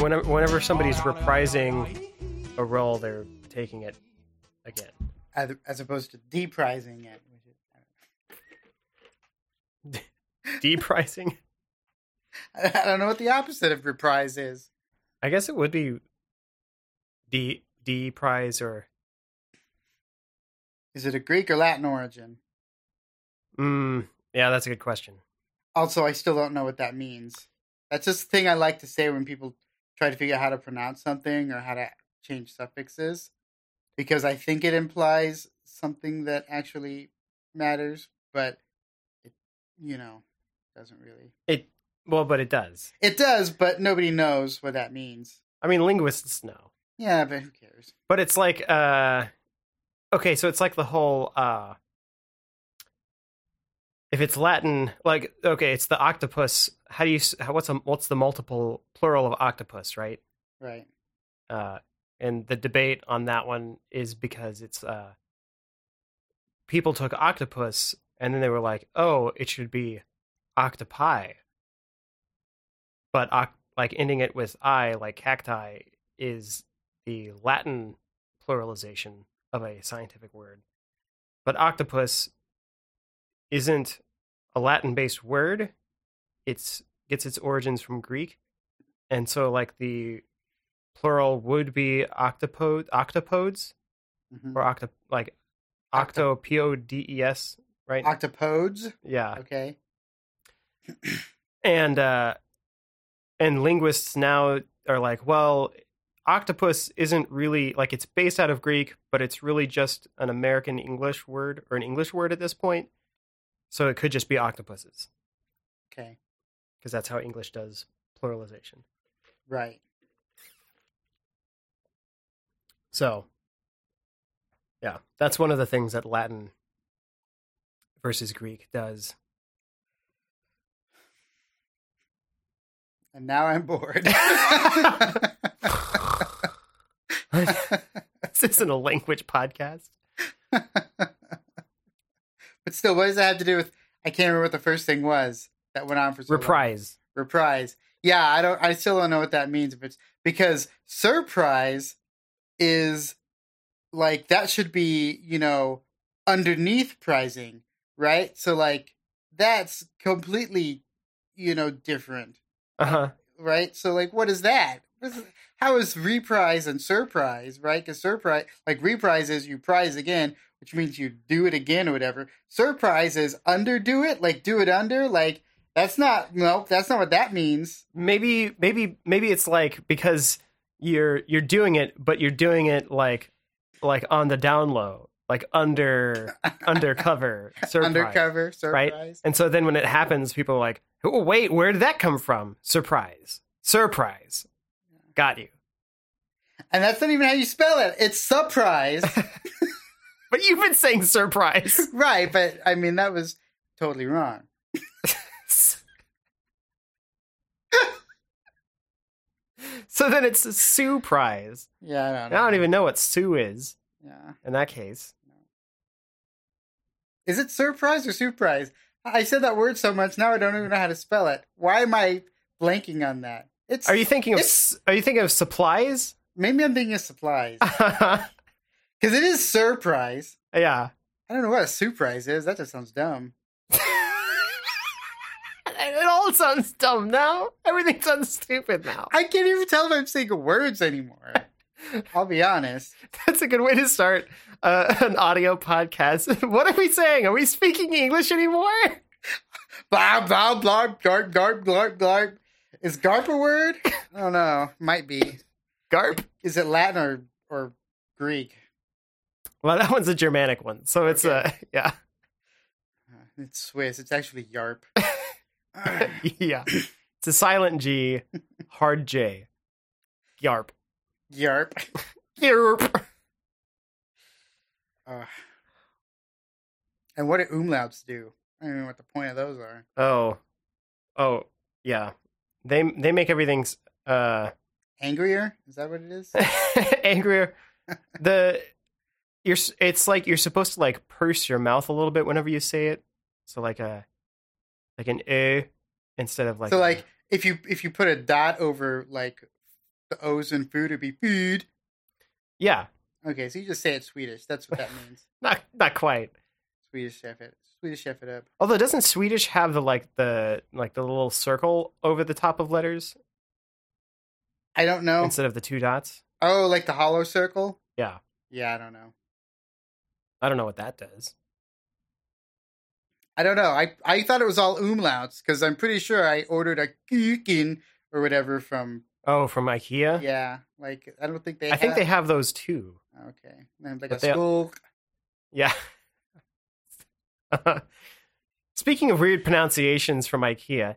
Whenever, whenever somebody's reprising a role, they're taking it again. as, as opposed to deprising it. Which is, Deprising. I don't, know what the opposite of reprise is. I guess it would be D D prize or Is it a Greek or Latin origin? mm, yeah, that's a good question. Also, I still don't know what that means. That's just the thing I like to say when people try to figure out how to pronounce something or how to change suffixes, because I think it implies something that actually matters, but it, you know, doesn't really. It well, but it does. It does, but nobody knows what that means. I mean, linguists know, Yeah, but who cares? but it's like uh, okay, so it's like the whole uh, if it's Latin, like okay, it's the octopus. How do you what's a what's the multiple plural of octopus, right? Right. uh, and the debate on that one is because it's uh, people took octopus and then they were like, oh, it should be octopi, but oc- like ending it with i, like cacti, is the Latin pluralization of a scientific word, but octopus isn't a Latin-based word. It's gets its origins from Greek, and so like the plural would be octopode octopodes Mhm. or octo like octo p o d e s right Octopodes. yeah Okay. and uh and linguists now are like well octopus isn't really like it's based out of greek but it's really just an american english word or an english word at this point so it could just be octopuses Okay. Because that's how english does pluralization Right. So, yeah, that's one of the things that Latin versus Greek does. And now I'm bored. this isn't a language podcast. but still, what does that have to do with? I can't remember what the first thing was that went on for so long. Reprise. Reprise. Yeah, I don't. I still don't know what that means. If it's because surprise is like that should be you know underneath prizing, right? So like that's completely you know different. Uh huh. right? So like, what is that? What is- How is reprise and surprise, right? Because surprise, like reprise is you prize again, which means you do it again or whatever. Surprise is underdo it, like do it under, like that's not no, that's not what that means. Maybe, maybe, maybe it's like because you're you're doing it, but you're doing it like like on the down low, like under undercover, surprise. Undercover right? surprise. And so then when it happens, people are like, "Oh, wait, where did that come from? Surprise, surprise, got you." And that's not even how you spell it. It's surprise. But you've been saying surprise. right, but I mean that was totally wrong. so then it's a surprise. Yeah, I don't I don't even know what Sue is Yeah. in that case. Is it surprise or surprise? I said that word so much now I don't even know how to spell it. Why am I blanking on that? It's Are you thinking of Are you thinking of supplies? maybe I'm thinking of supplies because it is surprise. Yeah. I don't know what a surprise is. That just sounds dumb. It all sounds dumb now. Everything sounds stupid now. I can't even tell if I'm saying words anymore. I'll be honest. That's a good way to start uh, an audio podcast. what are we saying? Are we speaking English anymore? Blah blah blah garp garp garp garp. Is garp a word? I don't know. Might be. Garp. Is it Latin or or Greek? Well, that one's a Germanic one, so it's uh, yeah, Uh, It's Swiss. It's actually yarp. yeah. It's a silent G, hard J. Yarp. yarp. Yarp. Uh, and what do umlauts do? I don't even know what the point of those are. Oh, oh, yeah. They they make everything uh Angrier? Is that what it is? angrier. The you're it's like you're supposed to like purse your mouth a little bit whenever you say it. So like a like an e instead of like so a- like if you if you put a dot over like the O's in food it'd be food. Yeah, Okay, so you just say it Swedish. That's what that means. not not quite. Swedish chef it. Swedish chef it up. Although doesn't Swedish have the like the like the little circle over the top of letters I don't know. instead of the two dots? Oh, like the hollow circle? Yeah, Yeah, I don't know. I don't know what that does. I don't know. I I thought it was all umlauts because I'm pretty sure I ordered a kuchen or whatever from Oh, from IKEA. yeah. Like I don't think they. I think they have. have those too. Okay, and like But a they- skull. Yeah. Speaking of weird pronunciations from IKEA,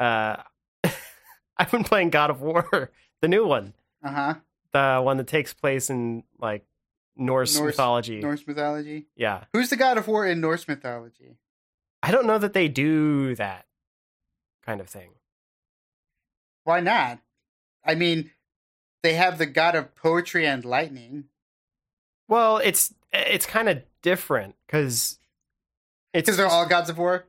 uh, I've been playing God of War, the new one, Uh huh. the one that takes place in like Norse, Norse- mythology. Norse mythology. Yeah, Who's the god of war in Norse mythology? I don't know that they do that kind of thing. Why not? I mean, they have the god of poetry and lightning. Well, it's it's kind of different because it's Because they're all gods of war.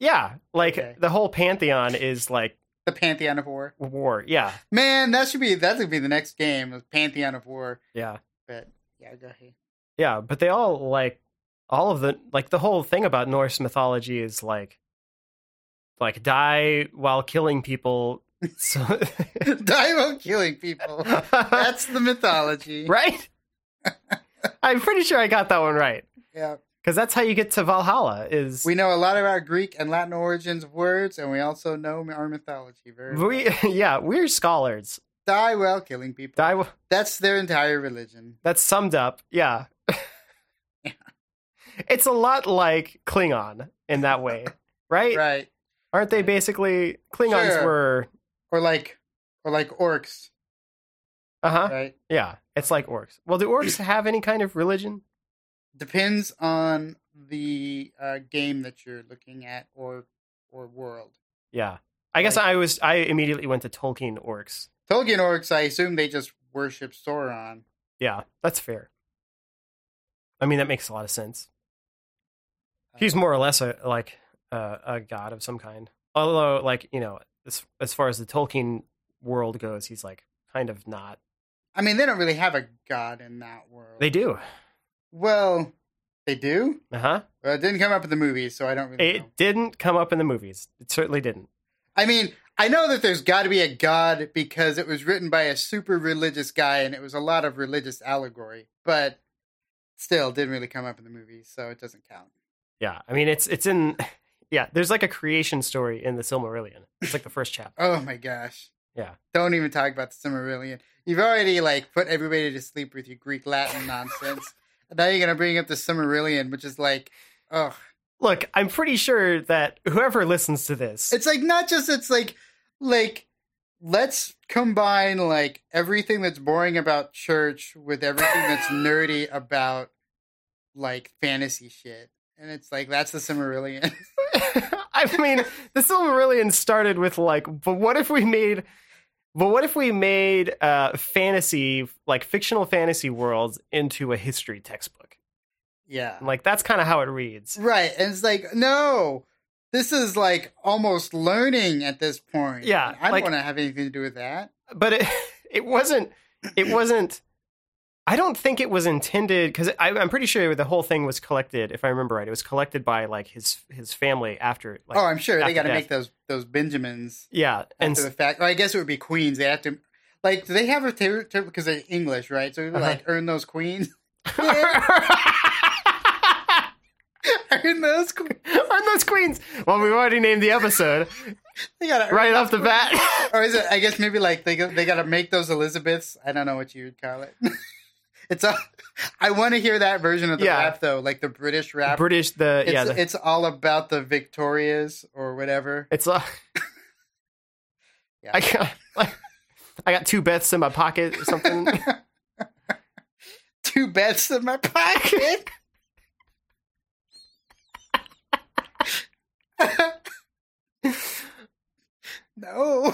yeah, like Okay. the whole pantheon is like The pantheon of war. war. Yeah, Man, that should be that should be the next game. The pantheon of war. yeah. But yeah, go ahead. Yeah, but they all like all of the like the whole thing about Norse mythology is like like die while killing people. So Die while killing people. That's the mythology. right. I'm pretty sure I got that one right Yeah. because that's how you get to Valhalla. Is We know a lot about Greek and Latin origins of words, and we also know our mythology very well. we yeah we're scholars. Die while killing people. Die. wh- That's their entire religion. That's summed up. Yeah. It's a lot like Klingon in that way, right? Right. Aren't they basically Klingons Sure. were? Or like or like orcs, Uh huh. right? Yeah, it's like orcs. Well, do orcs have any kind of religion? Depends on the uh, game that you're looking at or or world. Yeah. I guess Like- I was I immediately went to Tolkien orcs. Tolkien orcs, I assume they just worship Sauron. Yeah, that's fair. I mean that makes a lot of sense. He's more or less a like uh, a god of some kind. Although like, you know, as as far as the Tolkien world goes, he's like kind of not. I mean, they don't really have a god in that world. They do. well, they do. Uh-huh. Well, it didn't come up in the movies, so I don't really know. It didn't come up in the movies. It certainly didn't. I mean, I know that there's got to be a god because it was written by a super religious guy, and it was a lot of religious allegory. But still, didn't really come up in the movies, so it doesn't count. Yeah. I mean it's it's in yeah, there's like a creation story in the Silmarillion. It's like the first chapter. Oh my gosh. Yeah. Don't even talk about the Silmarillion. You've already like put everybody to sleep with your Greek Latin nonsense. now you're gonna bring up the Silmarillion, which is like, oh, Look, I'm pretty sure that whoever listens to this it's like not just it's like like let's combine like everything that's boring about church with everything that's nerdy about like fantasy shit. And it's like that's the Silmarillion. I mean, the Silmarillion started with like, but what if we made, but what if we made uh, fantasy, like fictional fantasy worlds, into a history textbook? yeah. Like that's kind of how it reads. Right. And it's like, no, this is like almost learning at this point. Yeah, I don't like- want to have anything to do with that. But it, it wasn't. It wasn't. I don't think it was intended because I'm pretty sure the whole thing was collected. If I remember right, it was collected by like his his family after. Like, oh, I'm sure they got to make those those Benjamins yeah, and the fact. Or I guess it would be queens. They have to, like, do they have a territory because they're English, right? So Uh-huh. like earn those queens, earn those. Que- those queens? Well, we've already named the episode they got right off the bat. Or is it? I guess maybe like they go- they got to make those Elizabeths. I don't know what you would call it. It's a. I want to hear that version of the Yeah. rap though, like the British rap. British, the it's, yeah, the, it's all about the Victorias or whatever. it's uh, Yeah. I got like, I got two Beths in my pocket or something. Two bets in my pocket. no,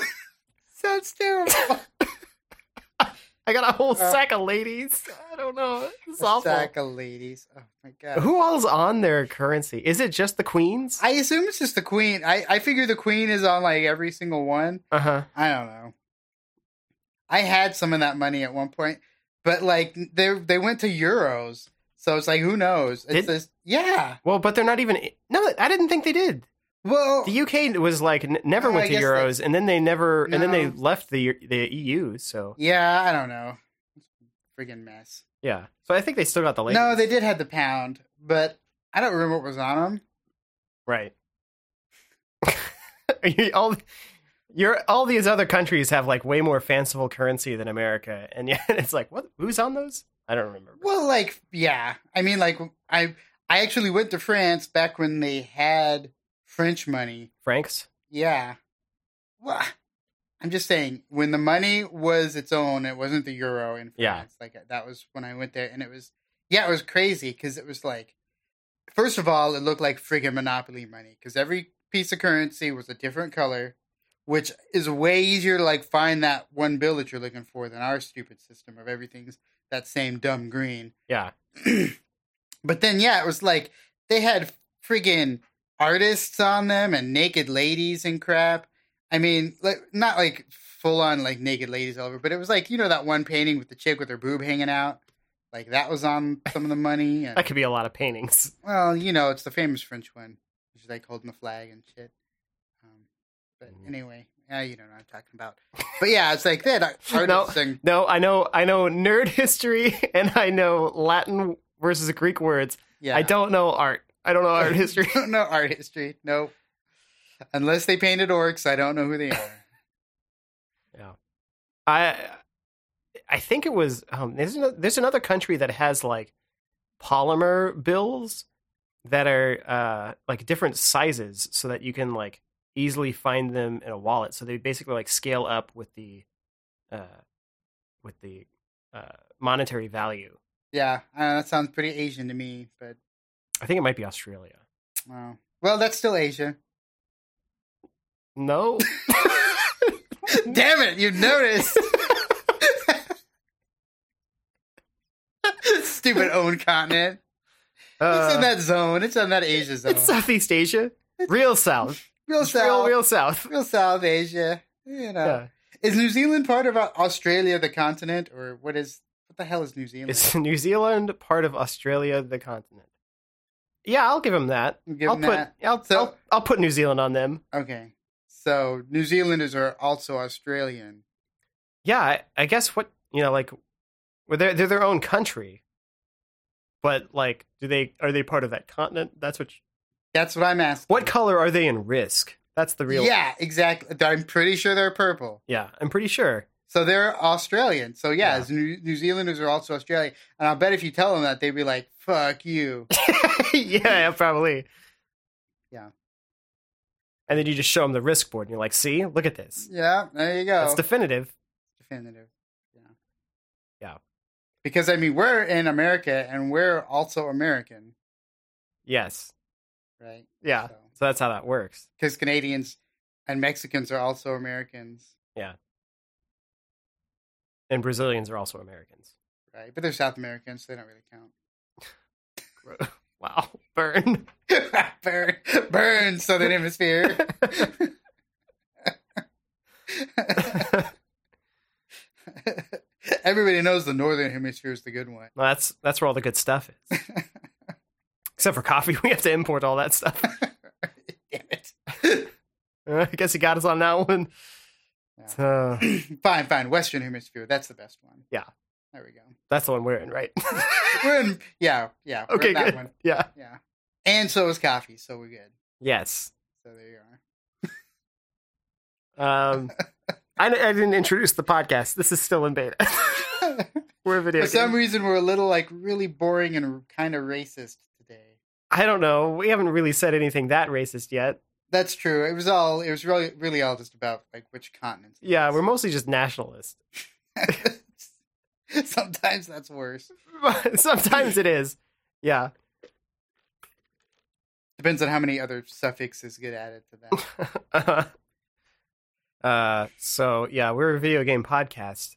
sounds terrible. I got a whole Uh, sack of ladies. I don't know. It's A awful. sack of ladies. Oh my god. Who all's on their currency? Is it just the queens? I assume it's just the queen. I I figure the queen is on like every single one. Uh huh. I don't know. I had some of that money at one point, but like they they went to euros, so it's like who knows? It's Did- this, yeah. Well, but they're not even. No, I didn't think they did. Well, The UK was like n- never went to euros, and then they never, and then they left the the EU. So yeah, I don't know. Friggin' mess. yeah, so I think they still got the ladies. No, they did have the pound, but I don't remember what was on them. right. All your all these other countries have like way more fanciful currency than America, and yet it's like what? Who's on those? I don't remember. Well, like, yeah. I mean, like, I I actually went to France back when they had French money. Francs. Yeah. Well, I'm just saying, when the money was its own, it wasn't the euro in France. Yeah. Like, that was when I went there, and it was, yeah, it was crazy because it was like, first of all, it looked like friggin' Monopoly money because every piece of currency was a different color, which is way easier to like find that one bill that you're looking for than our stupid system of everything's that same dumb green. Yeah, but then yeah, it was like they had friggin' artists on them and naked ladies and crap. I mean, like not like full on like naked ladies all over, but it was like you know that one painting with the chick with her boob hanging out, like that was on some of the money. And, that could be a lot of paintings. well, you know, it's the famous French one. She's like holding the flag and shit. Um, but Mhm. anyway, yeah, you know what I'm talking about. But yeah, it's like that artists and No, I know, I know nerd history, and I know Latin versus Greek words. yeah, I don't know art. I don't know art history. no art history. Nope. Unless they painted orcs, I don't know who they are. Yeah, I I think it was. Um, there's another, there's another country that has like polymer bills that are uh, like different sizes, so that you can like easily find them in a wallet. So they basically like scale up with the uh, with the uh, monetary value. Yeah, uh, that sounds pretty Asian to me, but I think it might be Australia. well, well, that's still Asia. No. Damn it, you noticed. Stupid own continent. it's in Uh, that zone. It's on that Asia zone. it's Southeast Asia, real south, real real, south, real, real south. South Asia. You know, Yeah. is New Zealand part of Australia, the continent, or what is? What the hell is New Zealand? Is New Zealand part of Australia, the continent? Yeah, I'll give them that. Give I'll them put that. I'll, So- I'll I'll put New Zealand on them. Okay, so New Zealanders are also Australian. Yeah, I, I guess what you know, like, well, they're they're their own country, but like, do they are they part of that continent? That's what. you- That's what I'm asking. what color are they in Risk? That's the real. Yeah, exactly. I'm pretty sure they're purple. yeah, I'm pretty sure. So they're Australian. So yeah, Yeah. New, New Zealanders are also Australian. And I'll bet if you tell them that, they'd be like, "Fuck you." yeah, probably. Yeah. And then you just show them the Risk board, and you're like, "See, look at this. Yeah, there you go. It's definitive." definitive. Yeah. Yeah. Because I mean, we're in America and we're also American, Yes. right? Yeah. So- So that's how that works. Because Canadians and Mexicans are also Americans, Yeah. And Brazilians are also Americans. right? But they're South Americans, so they don't really count. wow. Burn. burn, burn, Southern Hemisphere. Everybody knows the Northern Hemisphere is the good one. Well, that's that's where all the good stuff is. Except for coffee, we have to import all that stuff. Damn it. Uh, I guess you got us on that one. Yeah. So, fine, fine. Western Hemisphere. That's the best one. Yeah. There we go. that's the one we're in, right? We're in. Yeah, yeah. Okay, good. one. Yeah. Yeah. And so is coffee, so we're good. Yes. So there you are. Um, I, I didn't introduce the podcast. This is still in beta. we're a video. For some game. reason, we're a little like really boring and kind of racist today. I don't know. We haven't really said anything that racist yet. That's true. It was all. It was really, really all just about like which continents. Yeah, we're mostly just nationalists. Sometimes that's worse. Sometimes it is. Yeah. Depends on how many other suffixes get added to that. uh, so yeah, we're a video game podcast.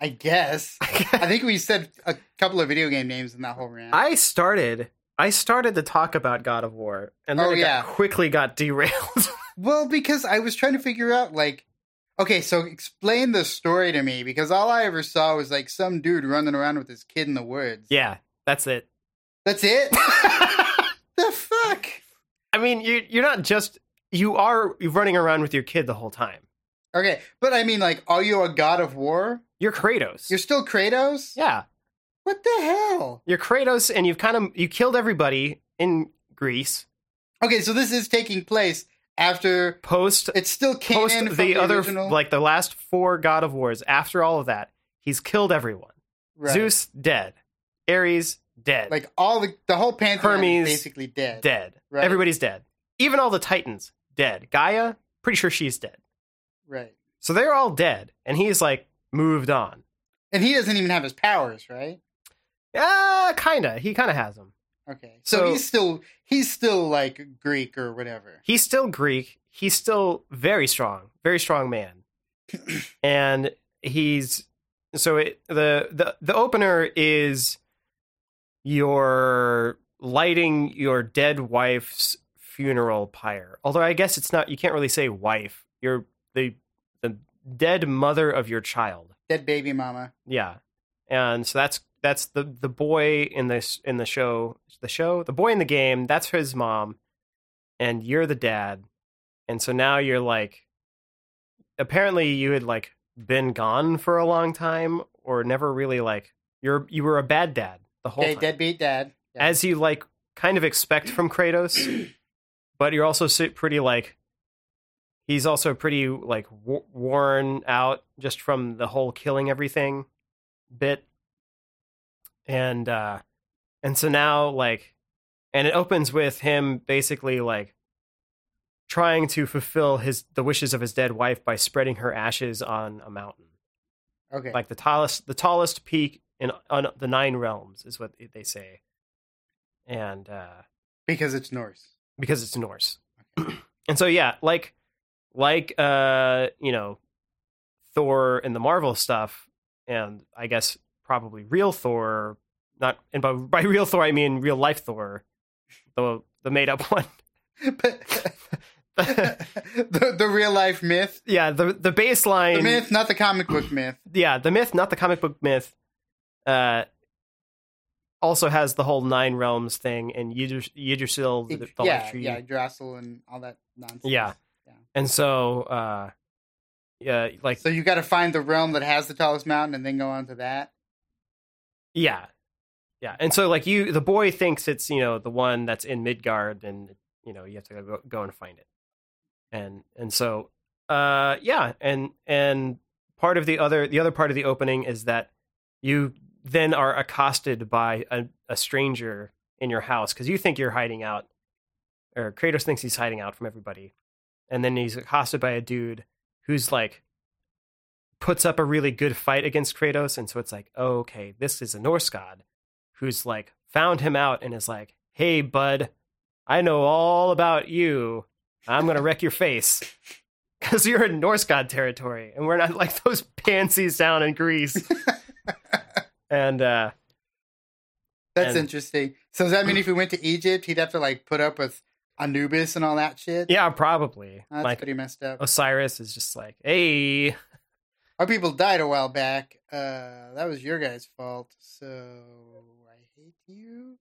I guess. I think we said a couple of video game names in that whole rant. I started. I started to talk about God of War, and then Oh, it got- quickly got derailed. well, because I was trying to figure out like, Okay, so explain the story to me because all I ever saw was like some dude running around with his kid in the woods. Yeah, that's it. That's it? the fuck? I mean, you you're not just you are running around with your kid the whole time. Okay, but I mean, like, are you a god of war? You're Kratos. You're still Kratos? yeah, What the hell? you're Kratos, and you've kind of you killed everybody in Greece. Okay, so this is taking place after Post it's still post canon the, the, other original. like the last four God of Wars. After all of that, he's killed everyone. Right. Zeus dead, Ares dead, like all the the whole pantheon Hermes, is basically dead. dead. Right. Everybody's dead. Even all the Titans dead. Gaia, pretty sure she's dead. Right. So they're all dead, and he's like moved on. And he doesn't even have his powers, right? Ah, kinda. He kind of has them. Okay. So, So- he's still he's still like Greek or whatever. He's still Greek. He's still very strong, very strong man, and he's so it, the the the opener is your lighting your dead wife's funeral pyre. Although I guess it's not. You can't really say wife. You're the the dead mother of your child. Dead baby mama. Yeah, and so that's that's the the boy in this in the show the show the boy in the game. That's his mom, and you're the dad, and so now you're like, apparently you had like been gone for a long time or never really like you're you were a bad dad the whole Okay, time, deadbeat dad. Yeah. as you like kind of expect from Kratos, but you're also pretty like. He's also pretty like w- worn out just from the whole killing everything bit and uh and so now like and it opens with him basically like trying to fulfill his the wishes of his dead wife by spreading her ashes on a mountain okay. like the tallest the tallest peak in on the nine realms is what they say and uh because it's Norse. because it's Norse. and so yeah, like like uh, you know, Thor and the Marvel stuff, and I guess probably real Thor, not and by, by real Thor I mean real life Thor, the the made up one. But- the the real life myth. yeah, the the baseline The myth, not the comic book myth. yeah, the myth, not the comic book myth, uh, also has the whole nine realms thing and Yggdras- Yggdrasil, the, yeah, tree. yeah, Yggdrasil and all that nonsense. Yeah. Yeah. and so uh, yeah, like So you got to find the realm that has the tallest mountain and then go on to that. Yeah. Yeah. And so like you the boy thinks it's, you know, the one that's in Midgard and you know, you have to go, go and find it. And and so uh yeah, and and part of the other the other part of the opening is that you then are accosted by a, a stranger in your house because you think you're hiding out or Kratos thinks he's hiding out from everybody. And then he's accosted by a dude who's like puts up a really good fight against Kratos, and so it's like, oh, okay, this is a Norse god who's like found him out and is like, hey, bud, I know all about you. I'm gonna wreck your face because you're in Norse god territory, and we're not like those pansies down in Greece. and uh, That's And- interesting. So does that mean if he went to Egypt, he'd have to like put up with Anubis and all that shit? yeah, probably That's like pretty messed up. Osiris is just like, hey, Our people died a while back. Uh, that was your guys' fault. So I hate you.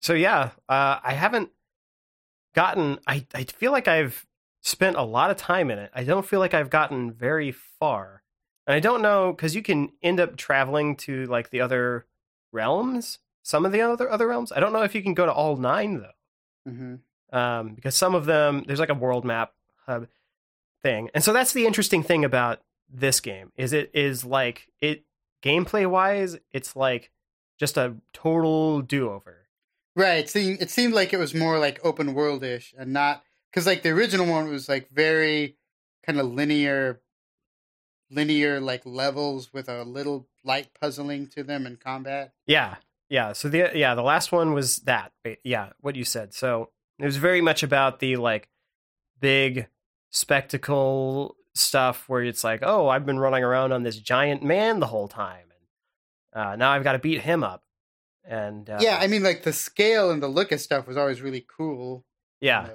So yeah, uh, I haven't gotten. I I feel like I've spent a lot of time in it. I don't feel like I've gotten very far, and I don't know because you can end up traveling to like the other realms. Some of the other other realms. I don't know if you can go to all nine though, hmm um, because some of them there's like a world map hub thing, and so that's the interesting thing about this game is it is like it gameplay wise, it's like just a total do over. Right. See, it seemed like it was more like open worldish and not because like the original one was like very kind of linear, linear like levels with a little light puzzling to them in combat. Yeah, yeah. So the yeah the last one was that. Yeah, what you said. So it was very much about the like big spectacle stuff where it's like, oh, I've been running around on this giant man the whole time, and uh, now I've got to beat him up. And uh, yeah, I mean like the scale and the look of stuff was always really cool. yeah,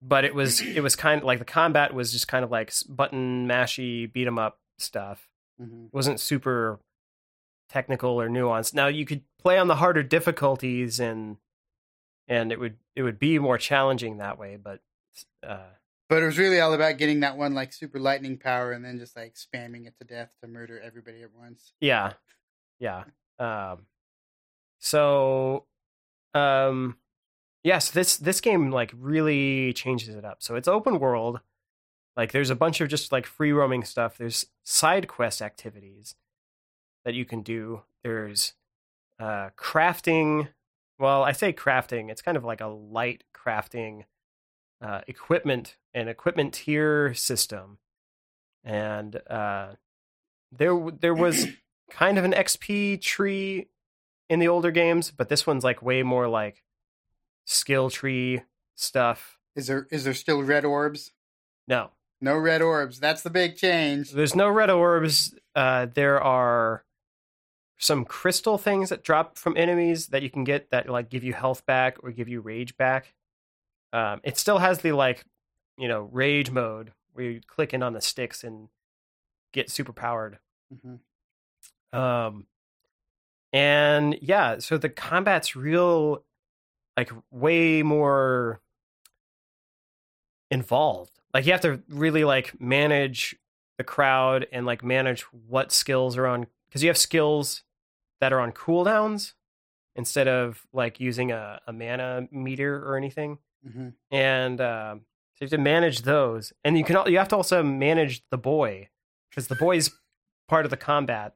but it was it was kind of like the combat was just kind of like button mashy beat 'em up stuff. Mhm. It wasn't super technical or nuanced. Now you could play on the harder difficulties and and it would it would be more challenging that way, but uh But it was really all about getting that one like super lightning power and then just like spamming it to death to murder everybody at once. Yeah. Yeah. Um so um yes, this this game like really changes it up. So it's open world. Like there's a bunch of just like free roaming stuff. There's side quest activities that you can do. There's uh crafting. Well, I say crafting. It's kind of like a light crafting uh equipment and equipment tier system. And uh there there was kind of an XP tree in the older games, but this one's like way more like skill tree stuff. Is there is there still red orbs? No, No red orbs. That's the big change. there's no red orbs. Uh, there are some crystal things that drop from enemies that you can get that like give you health back or give you rage back. Um, it still has the like, you know, rage mode where you click in on the sticks and get super powered. Mhm. Um, and yeah, so the combat's real, like way more involved. Like you have to really like manage the crowd and like manage what skills are on because you have skills that are on cooldowns instead of like using a, a mana meter or anything Mhm. and um, so you have to manage those, and you can you have to also manage the boy because the boy's part of the combat.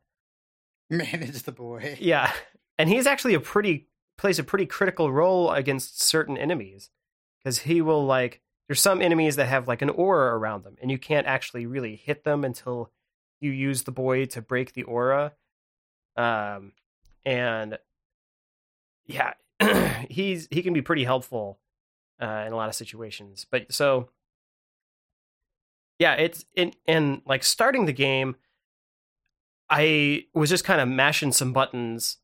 Manage the boy. Yeah, and he's actually a pretty plays a pretty critical role against certain enemies because he will like there's some enemies that have like an aura around them, and you can't actually really hit them until you use the boy to break the aura. Um, and yeah, he's he can be pretty helpful uh, in a lot of situations. But so, yeah, it's in and like starting the game, I was just kind of mashing some buttons,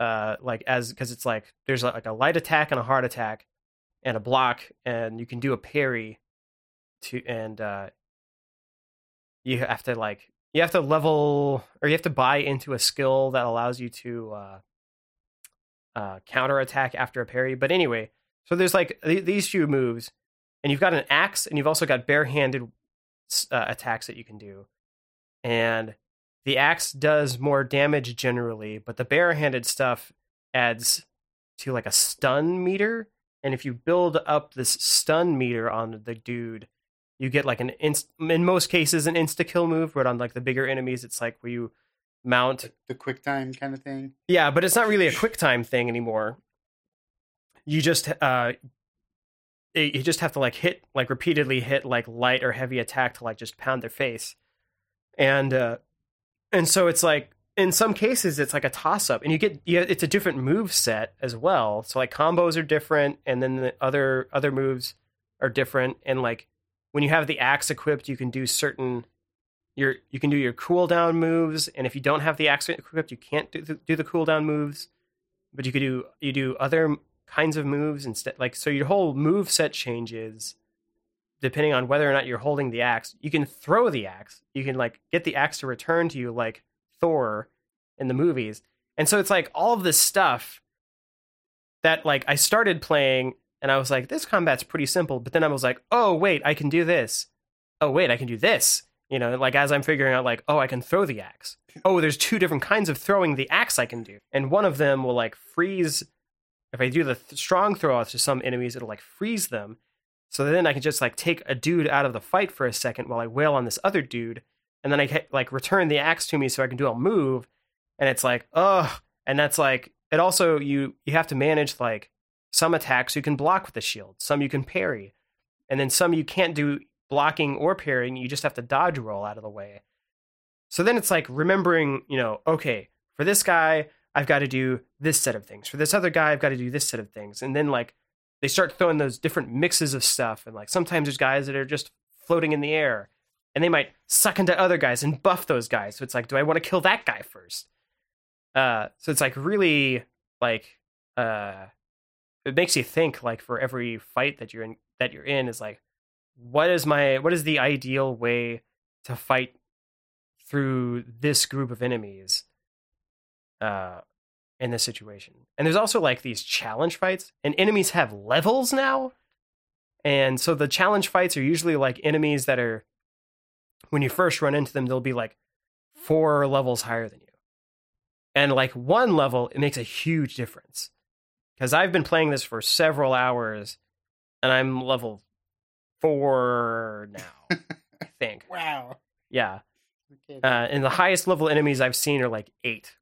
uh, like as because it's like there's like a light attack and a hard attack, and a block, and you can do a parry, to and uh, you have to like you have to level or you have to buy into a skill that allows you to uh, uh, counter attack after a parry. But anyway, so there's like th- these few moves, and you've got an axe, and you've also got barehanded uh, attacks that you can do. And the axe does more damage generally, but the barehanded stuff adds to like a stun meter. And if you build up this stun meter on the dude, you get like an inst- in most cases an insta kill move. But on like the bigger enemies, it's like where you mount The, the quick time kind of thing. yeah, but it's not really a quick time thing anymore. You just uh you just have to like hit like repeatedly hit like light or heavy attack to like just pound their face. And uh and so it's like in some cases it's like a toss up and you get yeah it's a different move set as well. So like combos are different and then the other other moves are different and like when you have the axe equipped you can do certain your you can do your cooldown moves, and if you don't have the axe equipped, you can't do the, do the cooldown moves. But you could do you do other kinds of moves instead. Like so, your whole move set changes depending on whether or not you're holding the axe. You can throw the axe. You can like get the axe to return to you, like Thor in the movies. And so it's like all of this stuff that like I started playing, and I was like, this combat's pretty simple. But then I was like, oh wait, I can do this. Oh wait, I can do this you know like as i'm figuring out like oh i can throw the axe oh there's two different kinds of throwing the axe i can do and one of them will like freeze if i do the th- strong throw off to some enemies it'll like freeze them so then i can just like take a dude out of the fight for a second while i wail on this other dude and then i get, like return the axe to me so i can do a move and it's like ugh and that's like it also you you have to manage like some attacks you can block with the shield some you can parry and then some you can't do blocking or parrying, you just have to dodge roll out of the way. So then it's like remembering, you know, okay, for this guy, I've got to do this set of things. For this other guy, I've got to do this set of things. And then like they start throwing those different mixes of stuff. And like sometimes there's guys that are just floating in the air and they might suck into other guys and buff those guys. So it's like, do I want to kill that guy first? Uh, so it's like really like uh, it makes you think like for every fight that you're in, that you're in is like what is my what is the ideal way to fight through this group of enemies uh in this situation. And there's also like these challenge fights and enemies have levels now. And so the challenge fights are usually like enemies that are when you first run into them they'll be like four levels higher than you. And like one level it makes a huge difference. Cuz I've been playing this for several hours and I'm level 4 now, I think. Wow. Yeah. Uh, and the highest level enemies I've seen are like eight,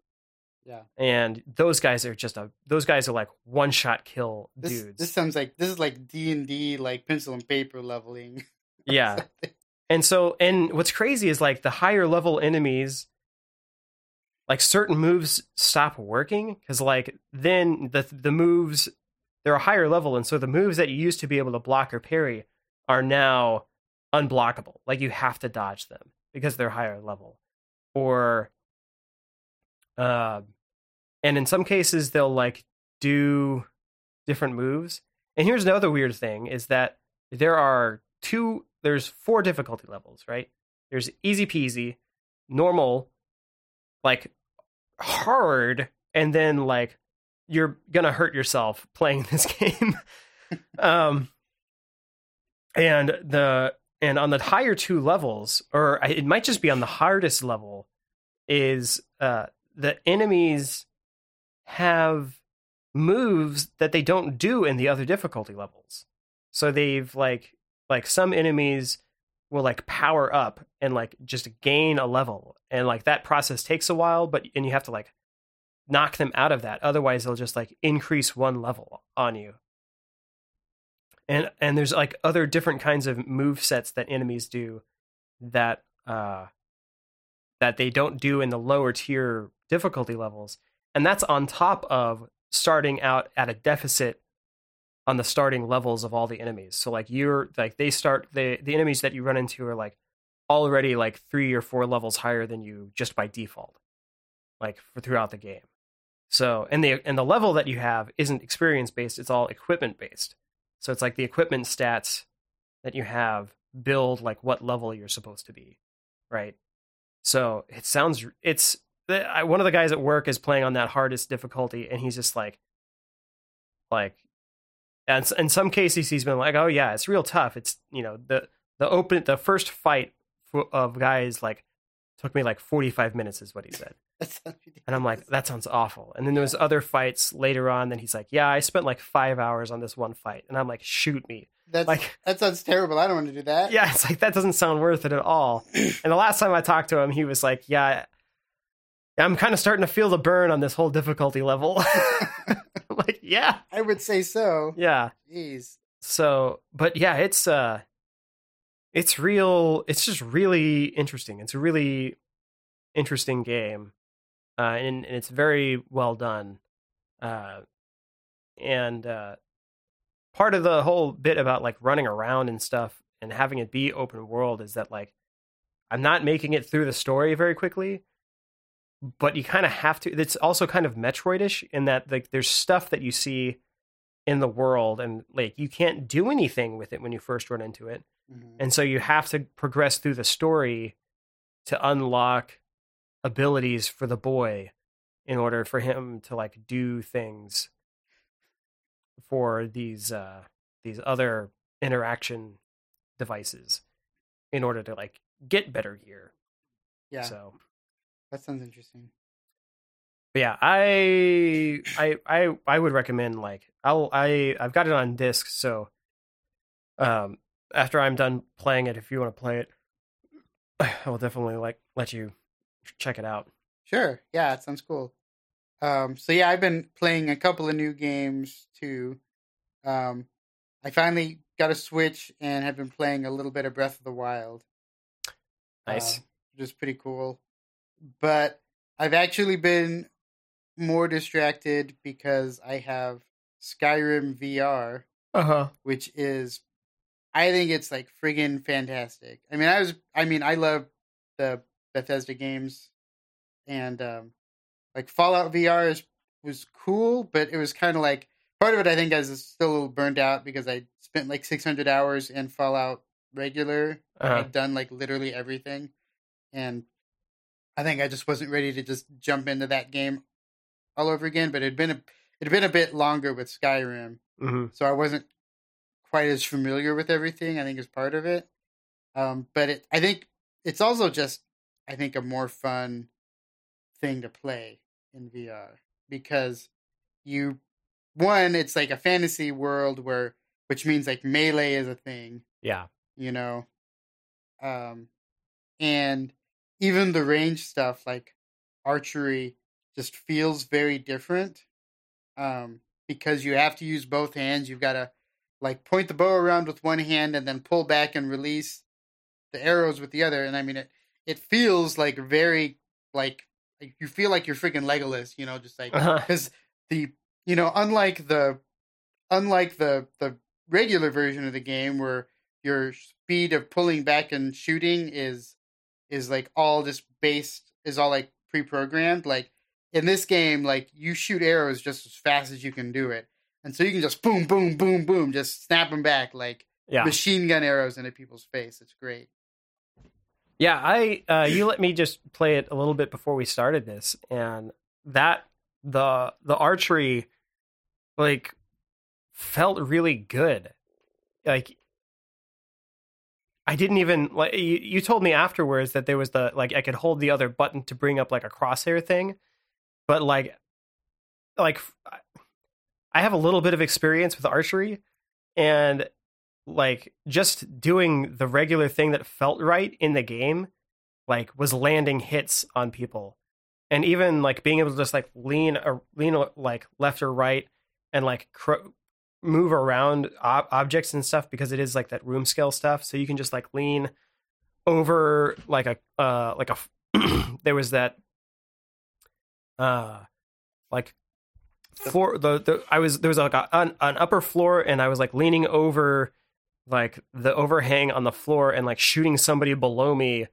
yeah. and those guys are just a those guys are like one shot kill This dudes. this sounds like this is like D and D like pencil and paper leveling. yeah, and so and what's crazy is like the higher level enemies, like certain moves stop working because like then the the moves they're a higher level, and so the moves that you used to be able to block or parry are now unblockable. Like you have to dodge them because they're higher level, or uh, and in some cases they'll like do different moves. And here's another weird thing: is that there are two, there's four difficulty levels, right? There's easy peasy, normal, like hard, and then like you're gonna hurt yourself playing this game. um, and the and on the higher two levels, or it might just be on the hardest level, is uh, the enemies have moves that they don't do in the other difficulty levels. So they've like like some enemies will like power up and like just gain a level. And like that process takes a while but and you have to like knock them out of that. Otherwise they'll just like increase one level on you. And and there's like other different kinds of move sets that enemies do that uh that they don't do in the lower tier difficulty levels and that's on top of starting out at a deficit on the starting levels of all the enemies. So like you're like they start the the enemies that you run into are like already like three or four levels higher than you just by default like for throughout the game. So and the and the level that you have isn't experience based it's all equipment based so it's like the equipment stats that you have build like what level you're supposed to be, right? So it sounds it's the, I, one of the guys at work is playing on that hardest difficulty, and he's just like, like, and in some cases he's been like, oh yeah, it's real tough. It's you know the the open the first fight of guys like took me like 45 minutes is what he said. And I'm like, that sounds awful. And then there was other fights later on. Then he's like, yeah, I spent like five hours on this one fight. And I'm like, shoot me. That's Like, that sounds terrible. I don't want to do that. yeah, it's like, that doesn't sound worth it at all. And the last time I talked to him, he was like, yeah, I'm kind of starting to feel the burn on this whole difficulty level. Like, yeah, I would say so. yeah. Jeez. So, but yeah, it's, uh, it's real. It's just really interesting. It's a really interesting game. Uh, and, and it's very well done. Uh, and, uh, part of the whole bit about like running around and stuff and having it be open world is that like I'm not making it through the story very quickly, but you kind of have to. It's also kind of Metroidish in that like there's stuff that you see in the world and like you can't do anything with it when you first run into it, Mhm. and so you have to progress through the story to unlock abilities for the boy in order for him to like do things for these uh these other interaction devices in order to like get better gear. Yeah, So that sounds interesting. but yeah, I I I I would recommend like I'll I I've got it on disc, so um after I'm done playing it, if you want to play it, I will definitely like let you check it out. Sure. Yeah, it sounds cool. Um, so yeah, I've been playing a couple of new games too. Um, I finally got a Switch and have been playing a little bit of Breath of the Wild. Nice. uh, which is pretty cool. But I've actually been more distracted because I have Skyrim VR, Uh huh. which is, I think it's like friggin' fantastic. I mean, I was, I mean, I love the Bethesda games, and um, like Fallout VR is was cool, but it was kind of like part of it I think I was still a little burned out because I spent like 600 hours in Fallout regular. Uh-huh. I'd done like literally everything, and I think I just wasn't ready to just jump into that game all over again. But it'd been a it'd been a bit longer with Skyrim, hmm so I wasn't quite as familiar with everything. I think is part of it. Um, but it, I think it's also just I think a more fun thing to play in VR because you one it's like a fantasy world where which means like melee is a thing Yeah. you know um and even the range stuff like archery just feels very different um because you have to use both hands you've got to like point the bow around with one hand and then pull back and release the arrows with the other and i mean it it feels like very like like you feel like you're freaking legolas you know just like Uh-huh. because the you know unlike the unlike the the regular version of the game where your speed of pulling back and shooting is is like all just based is all like pre-programmed like in this game like you shoot arrows just as fast as you can do it and so you can just boom boom boom boom just snap them back like Yeah. machine gun arrows into people's face it's great Yeah, I uh, you let me just play it a little bit before we started this, and that the the archery like felt really good. Like I didn't even like you, you told me afterwards that there was the like I could hold the other button to bring up like a crosshair thing, but like like I have a little bit of experience with archery, and like just doing the regular thing that felt right in the game like was landing hits on people. And even like being able to just like lean or lean like left or right and like cr- move around ob- objects and stuff because it is like that room scale stuff. So you can just like lean over like a uh like a there was that uh like floor the, the I was there was like a, an, an upper floor and I was like leaning over like the overhang on the floor and like shooting somebody below me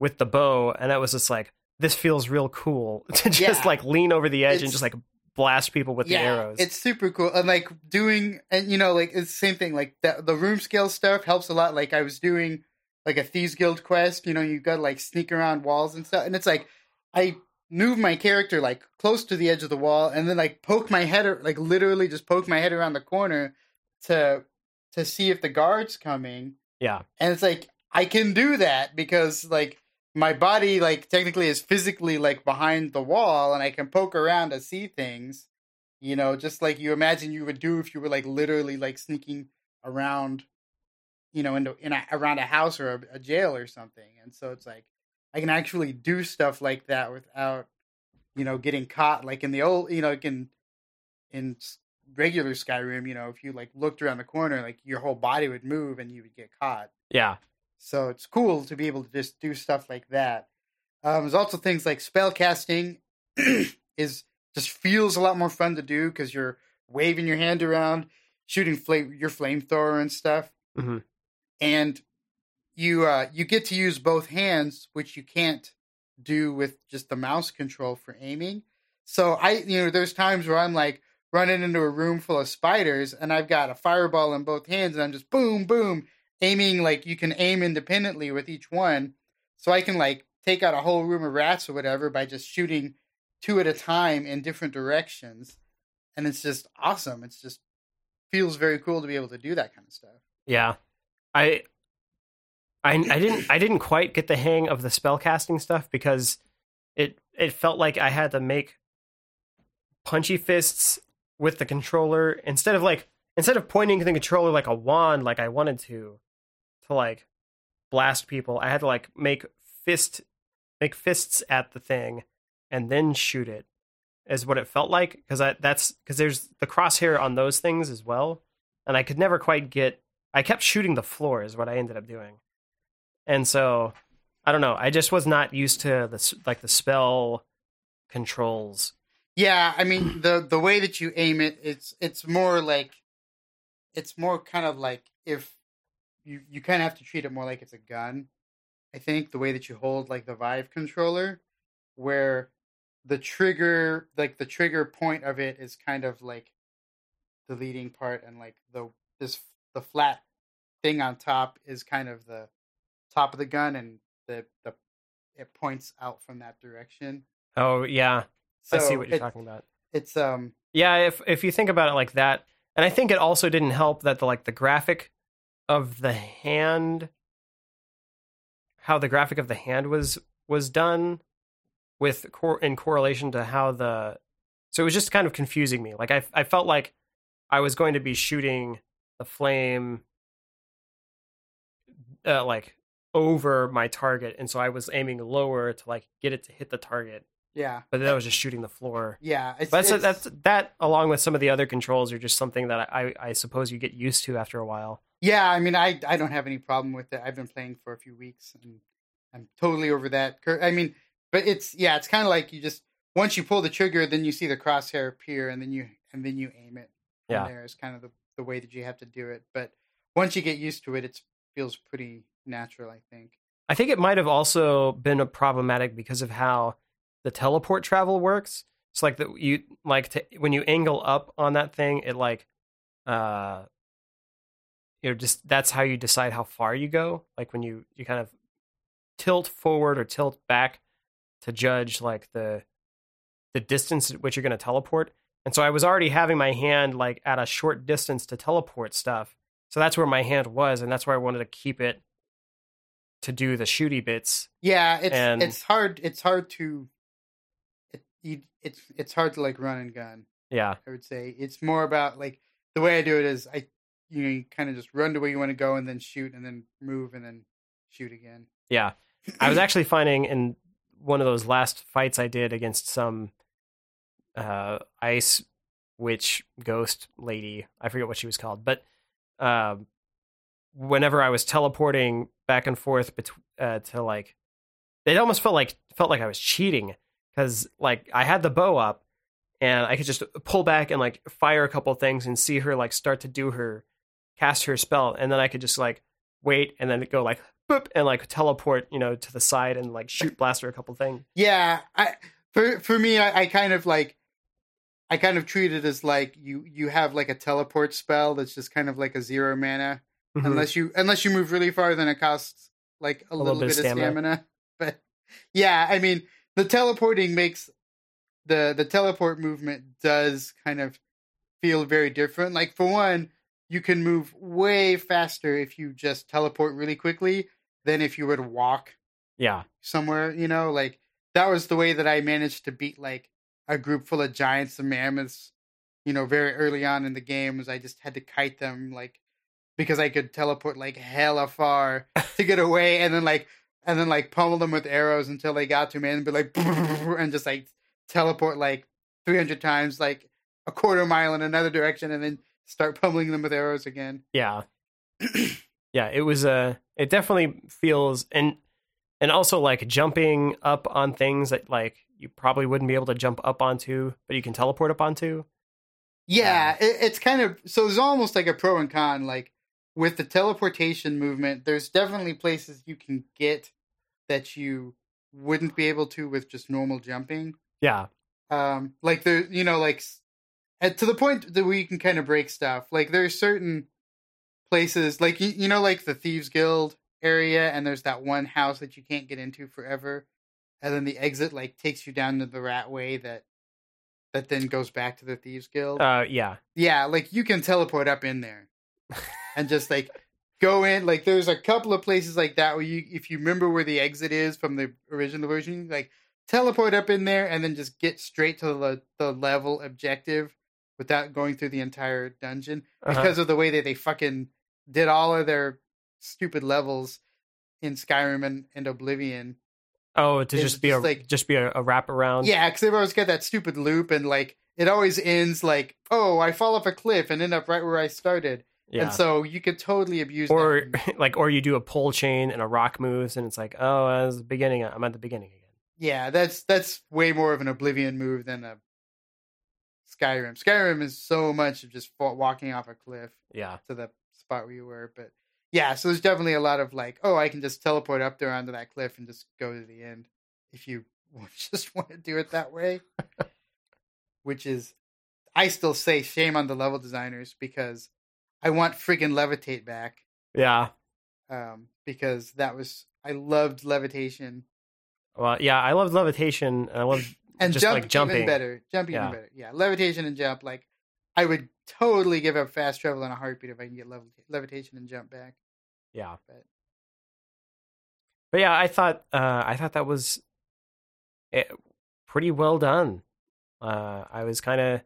with the bow. And that was just like this feels real cool to just Yeah. like lean over the edge and just like blast people with the arrows. It's super cool. And like doing and you know, like it's the same thing. Like the the room scale stuff helps a lot. Like I was doing like a Thieves Guild quest, you know, you gotta like sneak around walls and stuff. And it's like I move my character like close to the edge of the wall and then like poke my head ar- like literally just poke my head around the corner to to see if the guard's coming. yeah. And it's like I can do that because like my body like technically is physically like behind the wall and I can poke around to see things. You know, just like you imagine you would do if you were like literally like sneaking around you know into in a, around a house or a, a jail or something. And so it's like I can actually do stuff like that without you know getting caught like in the old you know like in in regular Skyrim, you know, if you like looked around the corner, like your whole body would move and you would get caught. Yeah. So it's cool to be able to just do stuff like that. Um, there's also things like spell casting is just feels a lot more fun to do because you're waving your hand around, shooting flame your flamethrower and stuff, Mhm. and you uh, you get to use both hands, which you can't do with just the mouse control for aiming. So I, you know, there's times where I'm like running into a room full of spiders, and I've got a fireball in both hands, and I'm just boom, boom, aiming like you can aim independently with each one. So I can like take out a whole room of rats or whatever by just shooting two at a time in different directions. And it's just awesome. It's just feels very cool to be able to do that kind of stuff. Yeah. I I I didn't I didn't quite get the hang of the spell casting stuff because it it felt like I had to make punchy fists with the controller instead of like instead of pointing the controller like a wand like I wanted to to like blast people, I had to like make fist make fists at the thing and then shoot it is what it felt like because I that's because there's the crosshair on those things as well and I could never quite get I kept shooting the floor is what I ended up doing. And so I don't know, I just was not used to the like the spell controls. Yeah, I mean the the way that you aim it, it's it's more like it's more kind of like if you you kind of have to treat it more like it's a gun. I think the way that you hold like the Vive controller, where the trigger like the trigger point of it is kind of like the leading part, and like the this the flat thing on top is kind of the top of the gun, and the the it points out from that direction. Oh yeah, I see what you're it- talking about. It's um Yeah, if if you think about it like that, and I think it also didn't help that the like the graphic of the hand, how the graphic of the hand was was done with cor- in correlation to how the, so it was just kind of confusing me. Like I I felt like I was going to be shooting the flame, uh, like over my target, and so I was aiming lower to like get it to hit the target, yeah but then I was just shooting the floor. yeah it's, But that's, it's- that's that, along with some of the other controls, are just something that I, I suppose you get used to after a while. Yeah, I mean, I I don't have any problem with it. I've been playing for a few weeks, and I'm totally over that. I mean, but it's yeah, it's kind of like you just once you pull the trigger, then you see the crosshair appear, and then you and then you aim it. Yeah. there is kind of the the way that you have to do it. But once you get used to it, it feels pretty natural. I think. I think it might have also been a problematic because of how the teleport travel works. It's like that you like to when you angle up on that thing, it like uh you know just that's how you decide how far you go. Like when you you kind of tilt forward or tilt back to judge like the the distance at which you're going to teleport. And so I was already having my hand like at a short distance to teleport stuff. So that's where my hand was and that's where I wanted to keep it to do the shooty bits. Yeah, it's And- it's hard. It's hard to. It, you, it's it's hard to like run and gun. Yeah. I would say it's more about like the way I do it is I you know you kind of just run to where you want to go and then shoot and then move and then shoot again. Yeah. I was actually finding in one of those last fights I did against some uh, ice witch ghost lady. I forget what she was called, but um, whenever I was teleporting back and forth between uh, to like, it almost felt like felt like I was cheating because like I had the bow up and I could just pull back and like fire a couple things and see her like start to do her cast her spell, and then I could just like wait and then go like boop and like teleport, you know, to the side and like shoot blaster a couple things. Yeah, I for for me I, I kind of like I kind of treat it as like you you have like a teleport spell that's just kind of like a zero mana Mhm. unless you unless you move really far then it costs like a, little, bit, of stamina. But yeah, I mean the teleporting makes the the teleport movement does kind of feel very different. Like for one, you can move way faster if you just teleport really quickly than if you were to walk yeah, somewhere, you know, like that was the way that I managed to beat like a group full of giants and mammoths, you know, very early on in the game was I just had to kite them like because I could teleport like hella far to get away and then like and then like pummel them with arrows until they got to me and be like and just like teleport like 300 times like a quarter mile in another direction and then start pummeling them with arrows again. yeah, yeah. It was Uh, it definitely feels and and also like jumping up on things that like you probably wouldn't be able to jump up onto, but you can teleport up onto. Yeah, it, it's kind of so it's almost like a pro and con. Like with the teleportation movement, there's definitely places you can get that you wouldn't be able to with just normal jumping. Yeah, Um, like there, you know, like at, to the point that you can kind of break stuff. Like there's certain places, like you, you know, like the thieves guild area, and there's that one house that you can't get into forever, and then the exit like takes you down to the rat way that that then goes back to the thieves guild. uh, yeah, Yeah, like you can teleport up in there and just like go in. Like there's a couple of places like that where you, if you remember where the exit is from the original version, like teleport up in there and then just get straight to the the level objective without going through the entire dungeon Uh-huh. because of the way that they fucking did all of their stupid levels in Skyrim and, and Oblivion. oh, to just be just a like- just be a, a wrap around. Yeah, because they've always got that stupid loop, and like it always ends like, "Oh, I fall off a cliff and end up right where I started," yeah. and so you could totally abuse. or that. like, or you do a pull chain and a rock moves, and it's like, oh, as the beginning, I'm at the beginning again. yeah, that's that's way more of an Oblivion move than a Skyrim. Skyrim is so much of just walking off a cliff Yeah, to the spot where you were, but yeah, so there's definitely a lot of like, oh, I can just teleport up there onto that cliff and just go to the end if you just want to do it that way. Which is, I still say shame on the level designers because I want freaking levitate back. Yeah. Um, because that was I loved levitation Well, yeah, I loved levitation. And I love and Just, jump like, jumping. even better. Jump even Yeah. better. Yeah, levitation and jump. Like I would totally give up fast travel in a heartbeat if I can get levi- levitation and jump back. yeah. But But yeah, I thought uh, I thought that was eh, pretty well done. Uh, I was kind of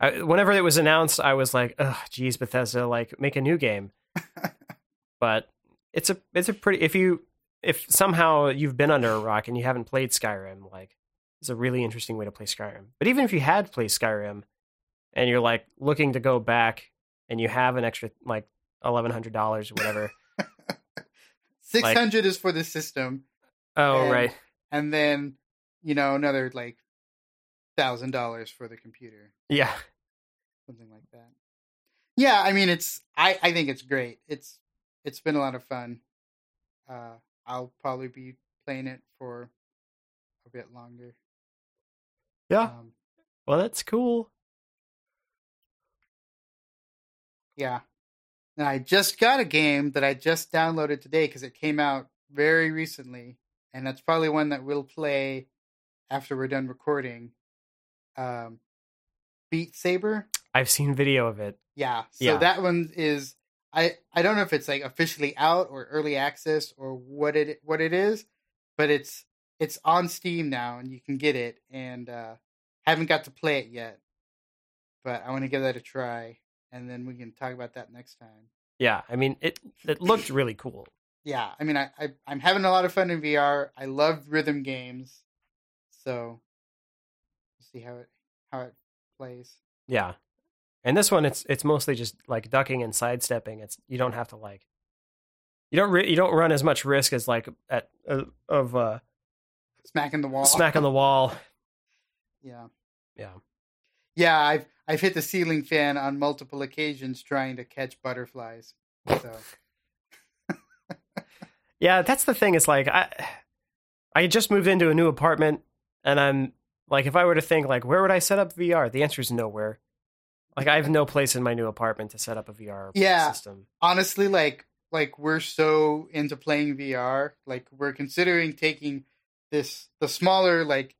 I, whenever it was announced, I was like, "Ugh, geez, Bethesda, like make a new game." but it's a it's a pretty if you if somehow you've been under a rock and you haven't played Skyrim, like it's a really interesting way to play Skyrim. But even if you had played Skyrim and you're like looking to go back and you have an extra like eleven hundred dollars or whatever, six hundred is for the system, oh And- right, and then you know another like thousand dollars for the computer, yeah. something like that. Yeah, I mean it's I I think it's great. It's it's been a lot of fun. Uh, I'll probably be playing it for a bit longer. Yeah. Um, Well, that's cool. Yeah. And I just got a game that I just downloaded today because it came out very recently. And that's probably one that we'll play after we're done recording. Um, Beat Saber. I've seen video of it. Yeah. So Yeah. that one is I I don't know if it's like officially out or early access or what it what it is, but it's it's on Steam now and you can get it and uh haven't got to play it yet. But I want to give that a try and then we can talk about that next time. Yeah, I mean it. It looked really cool. Yeah, I mean I, I I'm having a lot of fun in VR. I love rhythm games. So we'll see how it how it plays. Yeah, and this one it's it's mostly just like ducking and sidestepping. It's you don't have to like you don't re- you don't run as much risk as like at uh, of uh, Smacking the wall. smack on the wall. Yeah. Yeah, Yeah, I've I've hit the ceiling fan on multiple occasions trying to catch butterflies. So yeah. That's the thing. It's like I I just moved into a new apartment, and I'm like, if I were to think like where would I set up VR, the answer is nowhere. Like I have no place in my new apartment to set up a VR Yeah. system. honestly, like like we're so into playing VR, like we're considering taking this the smaller like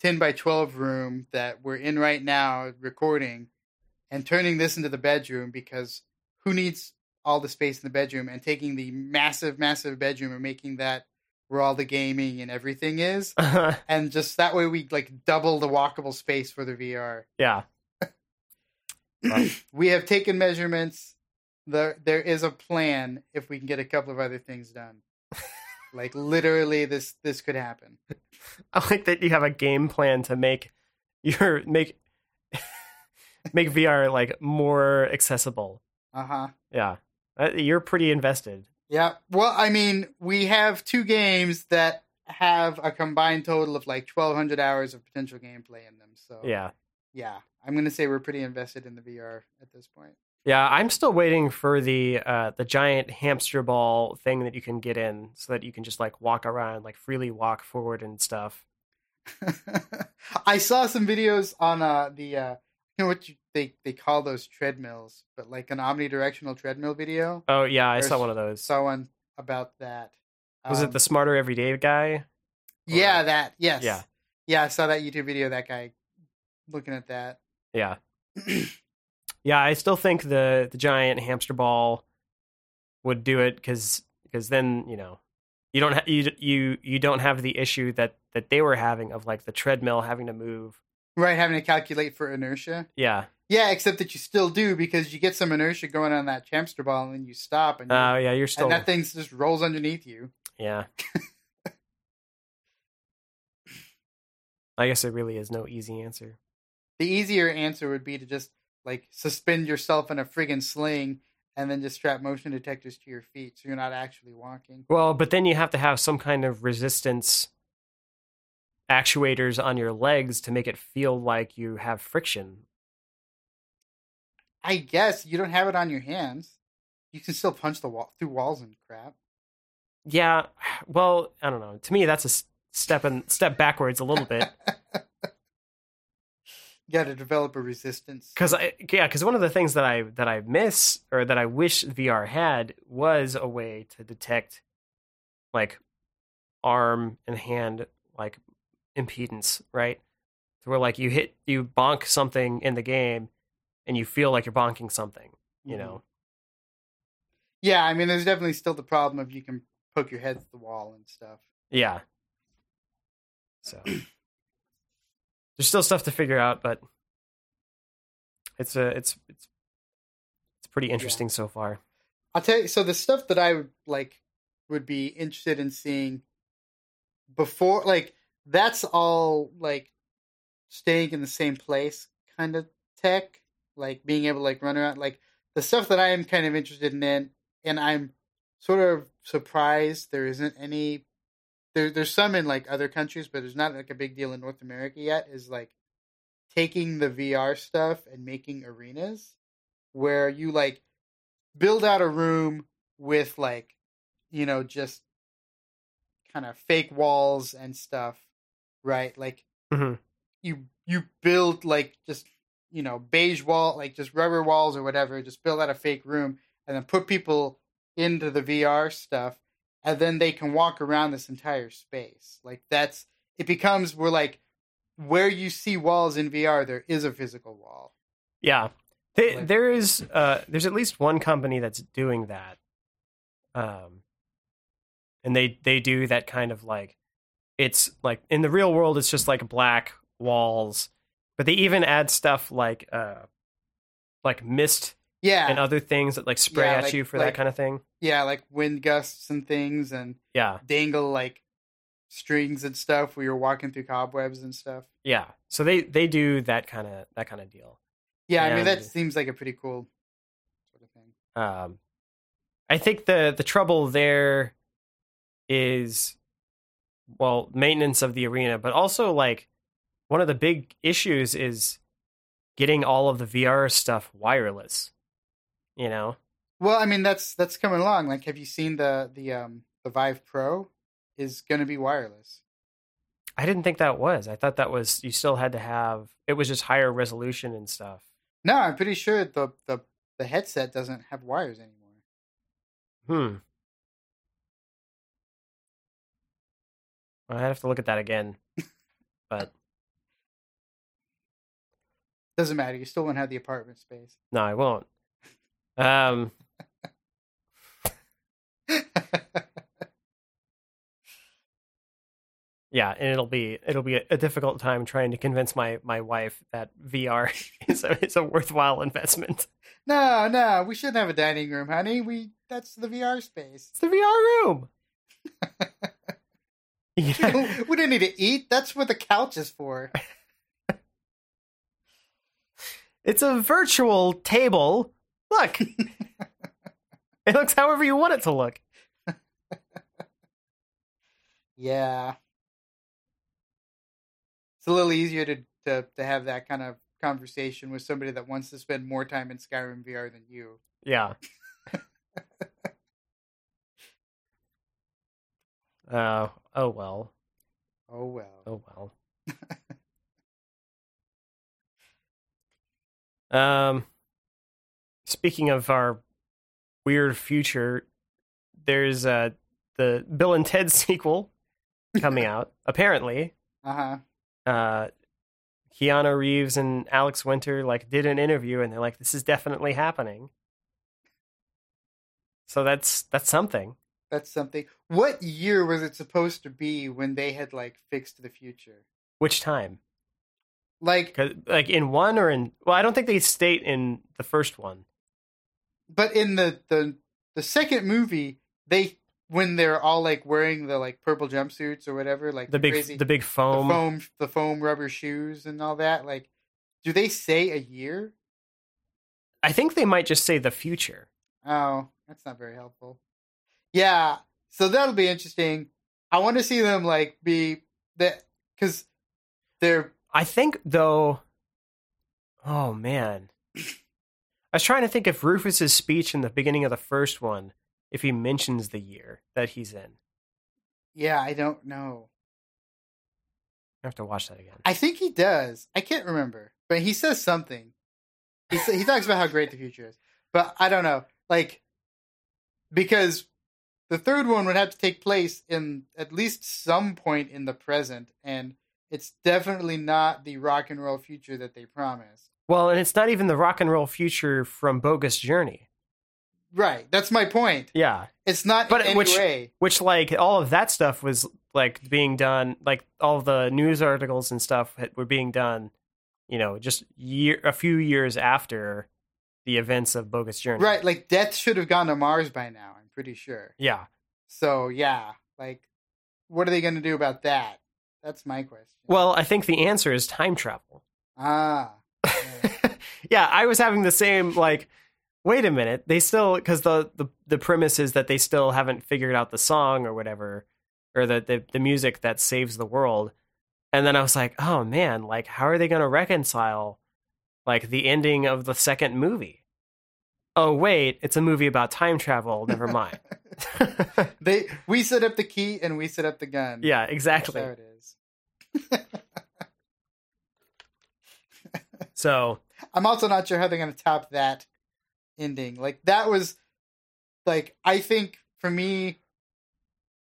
ten by twelve room that we're in right now recording, and turning this into the bedroom because who needs all the space in the bedroom and taking the massive massive bedroom and making that where all the gaming and everything is and just that way we like double the walkable space for the VR. yeah. We have taken measurements. There there is a plan if we can get a couple of other things done. like literally this this could happen. I like that you have a game plan to make your make make VR like more accessible. Uh-huh. Yeah, Uh, you're pretty invested. Yeah. Well, I mean, we have two games that have a combined total of like 1200 hours of potential gameplay in them. So Yeah, yeah, I'm going to say we're pretty invested in the VR at this point. Yeah. I'm still waiting for the uh, the giant hamster ball thing that you can get in, so that you can just like walk around, like freely walk forward and stuff. I saw some videos on uh the uh you know what you, they they call those treadmills, but like an omnidirectional treadmill video. Oh yeah, I saw one of those. Saw one about that. Was it Um, the smarter everyday guy? Yeah, that. Yes. Yeah. Yeah, I saw that YouTube video. That guy looking at that. Yeah, yeah. I still think the the giant hamster ball would do it because because then you know you don't ha- you you you don't have the issue that that they were having of like the treadmill having to move. right, having to calculate for inertia. Yeah. Yeah, except that you still do because you get some inertia going on that hamster ball, and then you stop, and, Oh yeah, you're still and that thing just rolls underneath you. yeah. I guess there really is no easy answer. The easier answer would be to just like suspend yourself in a friggin' sling and then just strap motion detectors to your feet so you're not actually walking. Well, but then you have to have some kind of resistance actuators on your legs to make it feel like you have friction. I guess you don't have it on your hands. You can still punch the wall through walls and crap. Yeah, well, I don't know. To me, that's a step in, step backwards a little bit. You got to develop a resistance. because I yeah, because one of the things that I that I miss or that I wish VR had was a way to detect like arm and hand like impedance, right? Where like you hit you bonk something in the game and you feel like you're bonking something, you Mhm. know. Yeah, I mean, there's definitely still the problem of you can poke your head through the wall and stuff. Yeah. So there's still stuff to figure out, but it's a it's it's it's pretty interesting so far. I'll tell you. So the stuff that I would like would be interested in seeing before, like that's all like staying in the same place kind of tech, like being able to like run around. Like the stuff that I am kind of interested in, and I'm sort of surprised there isn't any. There, there's some in like other countries, but there's not like a big deal in North America yet. Is like taking the VR stuff and making arenas where you like build out a room with like you know just kind of fake walls and stuff right like Mhm. you you build like just you know beige wall like just rubber walls or whatever just build out a fake room and then put people into the VR stuff and then they can walk around this entire space like that's it becomes we're like where you see walls in VR there is a physical wall Yeah. They, Like- there is uh there's at least one company that's doing that. Um and they they do that kind of like it's like in the real world it's just like black walls, but they even add stuff like uh like mist yeah and other things that like spray Yeah, at like- you for like- that kind of thing. Yeah like wind gusts and things and Yeah. dangle like strings and stuff where you're walking through cobwebs and stuff. Yeah. So they they do that kind of that kind of deal. Yeah, I mean that seems like a pretty cool sort of thing. Um, I think the the trouble there is well maintenance of the arena, but also like one of the big issues is getting all of the VR stuff wireless. You know, Well, I mean that's that's coming along. Like, have you seen the the um the Vive Pro is going to be wireless? I didn't think that was. I thought that was you still had to have it was just higher resolution and stuff. No, I'm pretty sure the the the headset doesn't have wires anymore. Hmm. I have to look at that again, but Doesn't matter. You still won't have the apartment space. no, I won't. Um. Yeah and it'll be it'll be a, difficult time trying to convince my my wife that vr is a, is a worthwhile investment no, no, we shouldn't have a dining room, honey. We that's the VR space. it's the vr room yeah, we don't need to eat. That's what the couch is for. it's a virtual table look it looks however you want it to look Yeah. It's a little easier to, to, to have that kind of conversation with somebody that wants to spend more time in Skyrim VR than you. yeah uh, oh well Oh well. Oh well. um, speaking of our weird future, there's uh the Bill and Ted sequel coming out. Apparently, Uh-huh. uh, Keanu Reeves and Alex Winter like did an interview, and they're like, "This is definitely happening." So that's that's something. That's something. What year was it supposed to be when they had like fixed the future? Which time? Like like in one or in? Well, I don't think they state in the first one. But in the the the second movie, they when they're all like wearing the like purple jumpsuits or whatever, like The big crazy, the big the foam. foam the foam rubber shoes and all that, like do they say a year? I think they might just say the future. Oh, that's not very helpful. Yeah, so that'll be interesting. I want to see them like be that because they're I think though. Oh man, I was trying to think if Rufus's speech in the beginning of the first one, if he mentions the year that he's in. yeah. I don't know. I have to watch that again. I think he does. I can't remember, but he says something. He sa- he talks about how great the future is, but I don't know, like because the third one would have to take place in at least some point in the present, and it's definitely not the rock and roll future that they promised. Well, and it's not even the rock and roll future from Bogus Journey. Right, that's my point. Yeah. It's not But in any which- way. Which like all of that stuff was like being done like all the news articles and stuff were being done, you know, just year a few years after the events of Bogus Journey. Right, like Death should have gone to Mars by now. I'm pretty sure. Yeah. So yeah, like, what are they going to do about that? That's my question. Well, I think the answer is time travel. ah, yeah. I was having the same like wait a minute, they still cuz the, the the premise is that they still haven't figured out the song or whatever or the the, the music that saves the world. And then I was like, "Oh man, like how are they going to reconcile like the ending of the second movie?" Oh wait, it's a movie about time travel. Never mind. they we set up the key and we set up the gun. yeah, exactly. how it is. So, I'm also not sure how they're going to top that ending. Like that was like I think for me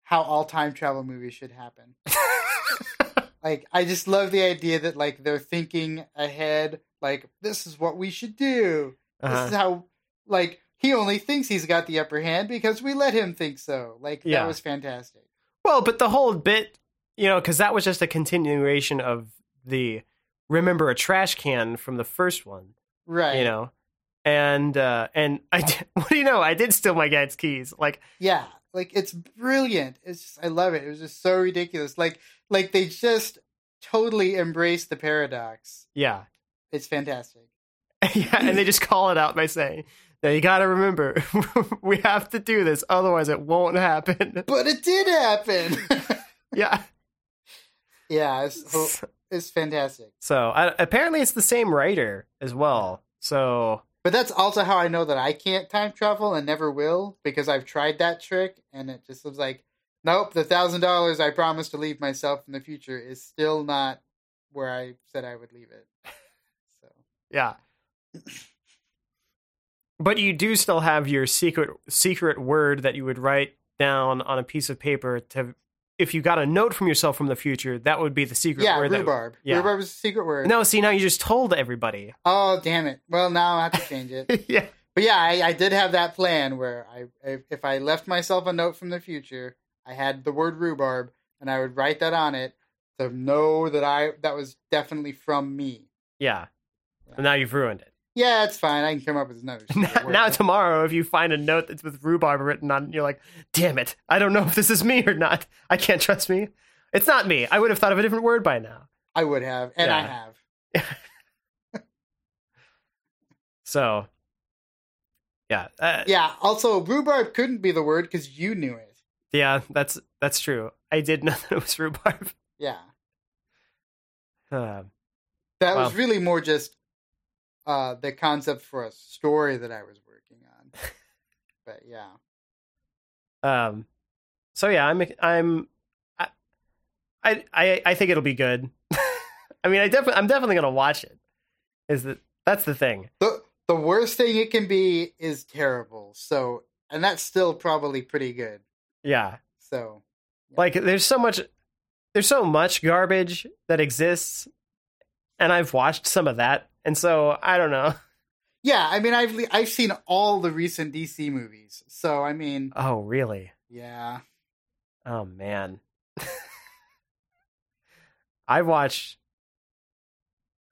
how all time travel movies should happen. like I just love the idea that like they're thinking ahead like this is what we should do. This uh-huh. is how like he only thinks he's got the upper hand because we let him think so. Like Yeah. that was fantastic. Well, but the whole bit, you know, because that was just a continuation of the remember a trash can from the first one, Right. you know, and uh and I did, what do you know? I did steal my dad's keys. Like, Yeah, like it's brilliant. It's just I love it. It was just so ridiculous. Like like they just totally embraced the paradox. yeah, It's fantastic. yeah, and they just call it out by saying, "Now you got to remember, we have to do this, otherwise it won't happen." But it did happen. yeah. yeah, it's it's fantastic. So I, apparently, it's the same writer as well. So But that's also how I know that I can't time travel and never will because I've tried that trick and it just was like, nope, the thousand dollars I promised to leave myself in the future is still not where I said I would leave it. So Yeah. But you do still have your secret secret word that you would write down on a piece of paper to if you got a note from yourself from the future, that would be the secret yeah, word. that- rhubarb. yeah. Rhubarb is a secret word. no, see now you just told everybody. Oh damn it! Well, now I have to change it. yeah. But yeah, I, I did have that plan where I, if, if I left myself a note from the future, I had the word rhubarb, and I would write that on it to know that I that was definitely from me. Yeah. Yeah. And now you've ruined it. Yeah, it's fine. I can come up with another. Now, now tomorrow, if you find a note that's with rhubarb written on, it, you're like, "Damn it! I don't know if this is me or not. I can't trust me. It's not me. I would have thought of a different word by now." I would have, and I have. So, yeah, uh, Yeah. Also, rhubarb couldn't be the word because you knew it. Yeah, that's that's true. I did know that it was rhubarb. Yeah, Uh, that Wow. was really more just uh, the concept for a story that I was working on. but yeah, um, so yeah, I'm I'm I I I, think it'll be good. I mean, I definitely I'm definitely gonna watch it. Is that that's the thing? the the worst thing it can be is terrible. So, and that's still probably pretty good. Yeah, So, like there's so much there's so much garbage that exists, and I've watched some of that, and so I don't know. yeah, I mean, I've I've seen all the recent DC movies. So, I mean, Oh, really? yeah, Oh man. I watched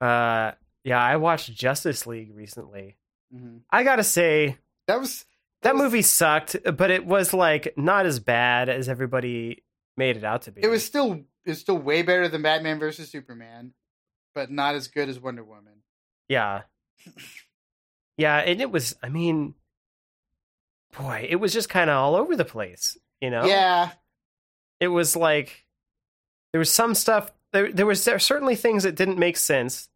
uh yeah, I watched Justice League recently. hmm I got to say that was that was- movie sucked, but it was like not as bad as everybody made it out to be. It was still it's still way better than Batman versus Superman, but not as good as Wonder Woman. Yeah. Yeah, and it was I mean boy, it was just kind of all over the place, you know? Yeah, it was like there was some stuff there there was there certainly things that didn't make sense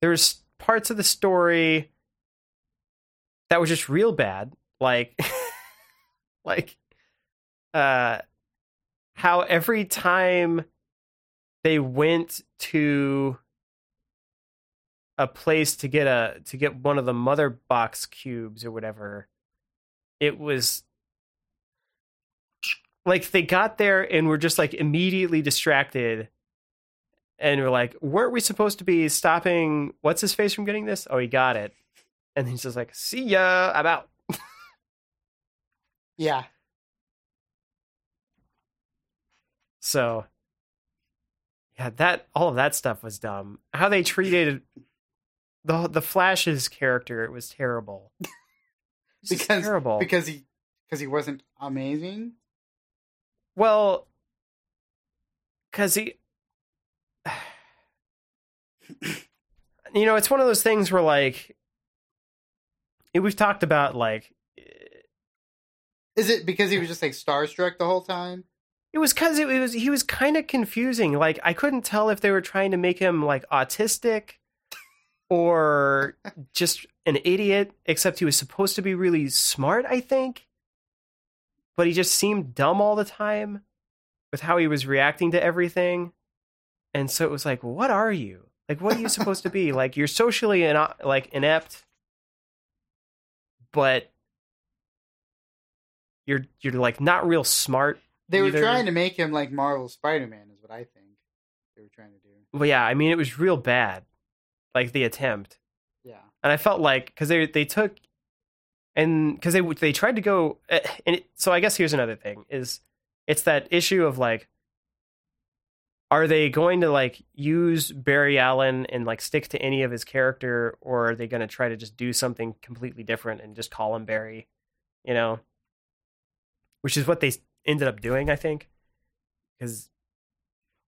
there was parts of the story that were just real bad like like uh how every time they went to a place to get a to get one of the mother box cubes or whatever. It was like they got there and were just like immediately distracted and we're like, weren't we supposed to be stopping what's his face from getting this? Oh, he got it. And he's just like, see ya, I'm out. Yeah. So yeah, that all of that stuff was dumb. How they treated the the Flash's character, it was terrible. It was Because terrible. because he because he wasn't amazing. well, because he, you know, it's one of those things where like, eh, we've talked about like eh Is it because he eh was just like starstruck the whole time? It was because it was he was kind of confusing. Like I couldn't tell if they were trying to make him like autistic or just an idiot. Except he was supposed to be really smart, I think. But he just seemed dumb all the time with how he was reacting to everything, and so it was like, what are you? Like, what are you supposed to be? Like, you're socially in, uh, like inept, but you're you're like not real smart They were Either- trying to make him like Marvel Spider Man, is what I think they were trying to do. Well, yeah, I mean, it was real bad, like the attempt, Yeah. and I felt like because they they took, and because they they tried to go, eh, and it, so I guess here's another thing is, it's that issue of like, are they going to like use Barry Allen and like stick to any of his character, or are they going to try to just do something completely different and just call him Barry, you know, which is what they ended up doing, I think, because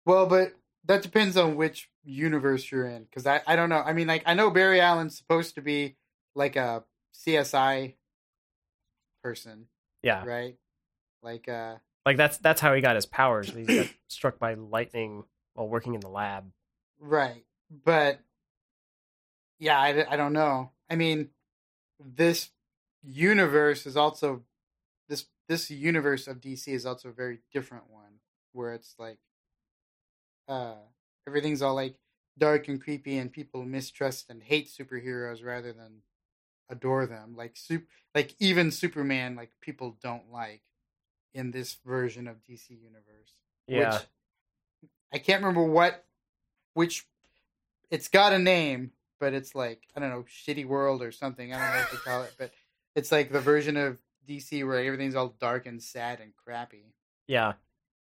Well, but that depends on which universe you're in, because I I don't know. I mean, like I know Barry Allen's supposed to be like a CSI person, yeah, right? Like uh Like that's that's how he got his powers. He got struck by lightning while working in the lab. Right. But yeah, I, I don't know. I mean, this universe is also this this universe of DC is also a very different one where it's like uh everything's all like dark and creepy and people mistrust and hate superheroes rather than adore them. Like soup like even Superman like people don't like in this version of DC universe Yeah, which I can't remember what which it's got a name, but it's like I don't know, shitty world or something. I don't know what they call it, but it's like the version of DC where everything's all dark and sad and crappy. yeah.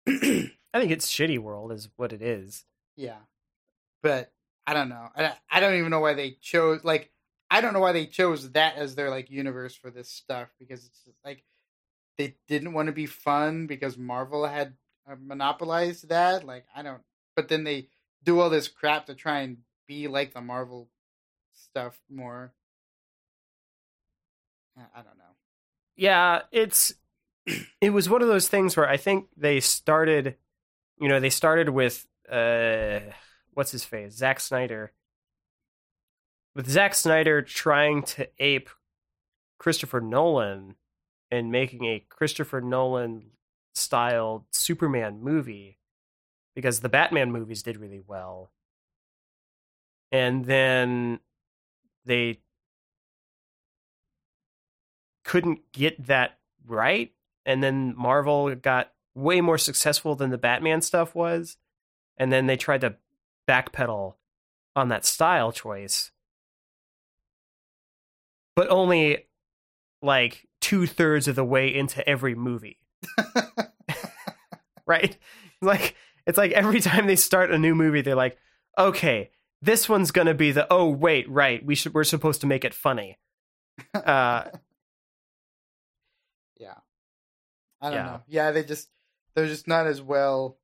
I think it's shitty world is what it is. yeah, but I don't know. I I don't even know why they chose like I don't know why they chose that as their like universe for this stuff because it's just, like they didn't want to be fun because Marvel had uh, monopolized that. Like I don't, but then they do all this crap to try and be like the Marvel stuff more. I I don't know. Yeah, it's it was one of those things where I think they started, you know, they started with uh, what's his face, Zack Snyder, with Zack Snyder trying to ape Christopher Nolan and making a Christopher Nolan styled Superman movie because the Batman movies did really well. And then they couldn't get that right. And then Marvel got way more successful than the Batman stuff was. And then they tried to backpedal on that style choice. But only like two thirds of the way into every movie. right? Like it's like every time they start a new movie, they're like, okay, this one's gonna be the oh wait, right, we should we're supposed to make it funny. Uh yeah, I don't Yeah. know. Yeah, they just they're just not as well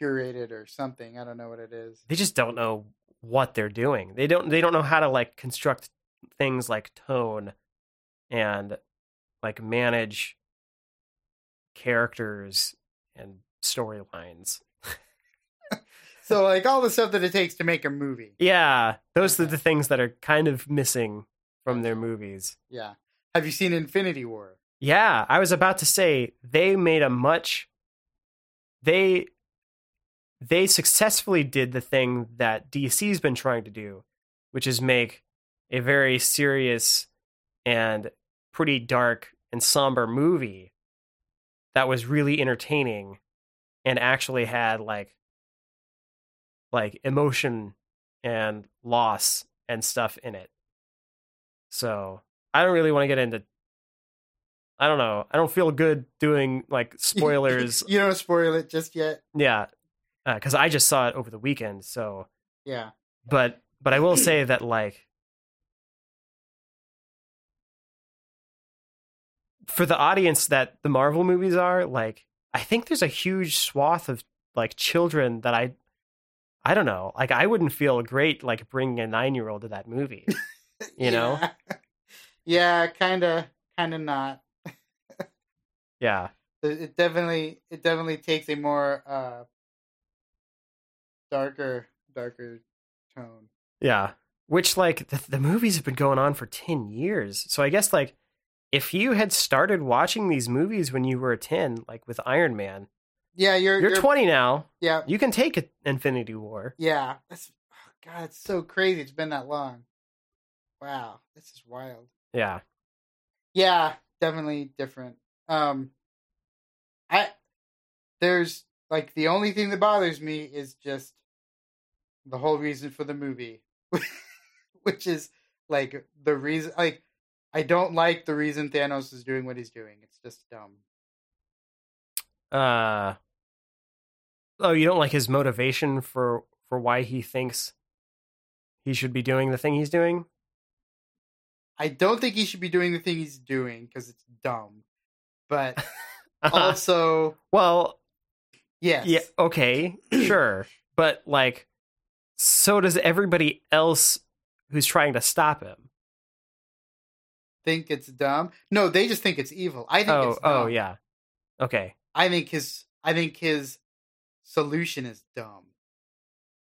curated or something. I don't know what it is. they just don't know what they're doing. They don't they don't know how to like construct things like tone and like manage characters and storylines. So like all the stuff that it takes to make a movie. Yeah, those are the things that are kind of missing from their movies. Yeah. Have you seen Infinity War? Yeah, I was about to say they made a much they they successfully did the thing that DC's been trying to do, which is make a very serious and pretty dark and somber movie that was really entertaining and actually had like like emotion and loss and stuff in it. So I don't really want to get into. I don't know. I don't feel good doing like spoilers. you don't spoil it just yet. yeah, uh, because I just saw it over the weekend. So, Yeah. but but I will say that like for the audience that the Marvel movies are, like I think there's a huge swath of like children that I I don't know. Like I wouldn't feel great like bringing a 9-year-old to that movie. You know? Yeah, yeah kind of, kind of not. Yeah. It it definitely, it definitely takes a more uh darker, darker tone. Yeah. Which like the, the movies have been going on for 10 years. So I guess like if you had started watching these movies when you were 10 like with Iron Man, Yeah, you're you're 20 now. Yeah, You can take Infinity War. yeah. That's oh, God. It's so crazy. It's been that long. Wow, this is wild. Yeah. Yeah, definitely different. Um, I there's like the only thing that bothers me is just the whole reason for the movie, which is like the reason. Like, I don't like the reason Thanos is doing what he's doing. It's just dumb. Uh Oh, you don't like his motivation for for why he thinks he should be doing the thing he's doing? I don't think he should be doing the thing he's doing because it's dumb. But Uh-huh. also, well, yes, yeah, okay, sure. But like so does everybody else who's trying to stop him. think it's dumb. No, they just think it's evil. I think Oh, it's dumb. oh yeah. Okay. I think his I think his solution is dumb.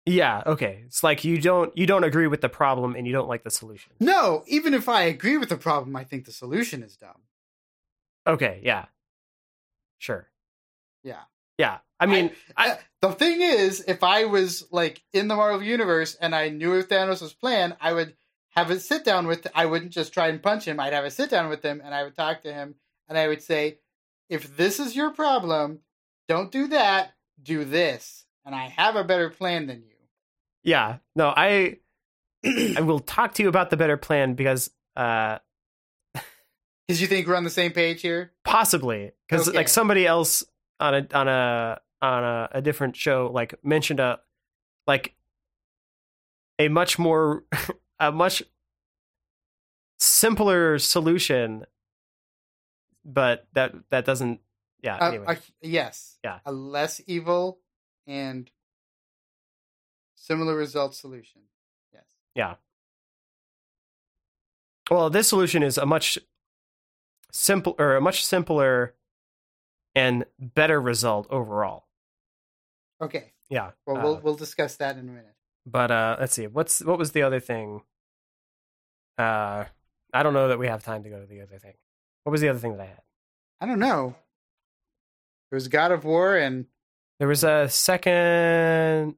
Yeah, okay. It's like you don't you don't agree with the problem and you don't like the solution. No, even if I agree with the problem, I think the solution is dumb. Okay, yeah. Sure. Yeah. Yeah. I mean, I- Uh, the thing is, if I was like in the Marvel universe and I knew of Thanos' was plan, I would have a sit down with. I wouldn't just try and punch him. I'd have a sit down with him and I would talk to him and I would say, "If this is your problem, don't do that. Do this." And I have a better plan than you. yeah. No, I I will talk to you about the better plan because uh Because you think we're on the same page here? possibly because Okay. like somebody else on a on a on a, a different show like mentioned a like a much more a much simpler solution but that that doesn't yeah Uh, anyway. yes. Yeah. A less evil and similar result solution. Yes. Yeah. Well, this solution is a much simple or a much simpler and better result overall. Okay. Yeah. Well, Uh, we'll we'll discuss that in a minute. but uh let's see. What's what was the other thing? Uh I don't know that we have time to go to the other thing. What was the other thing that I had? I don't know. It was God of War and There was a second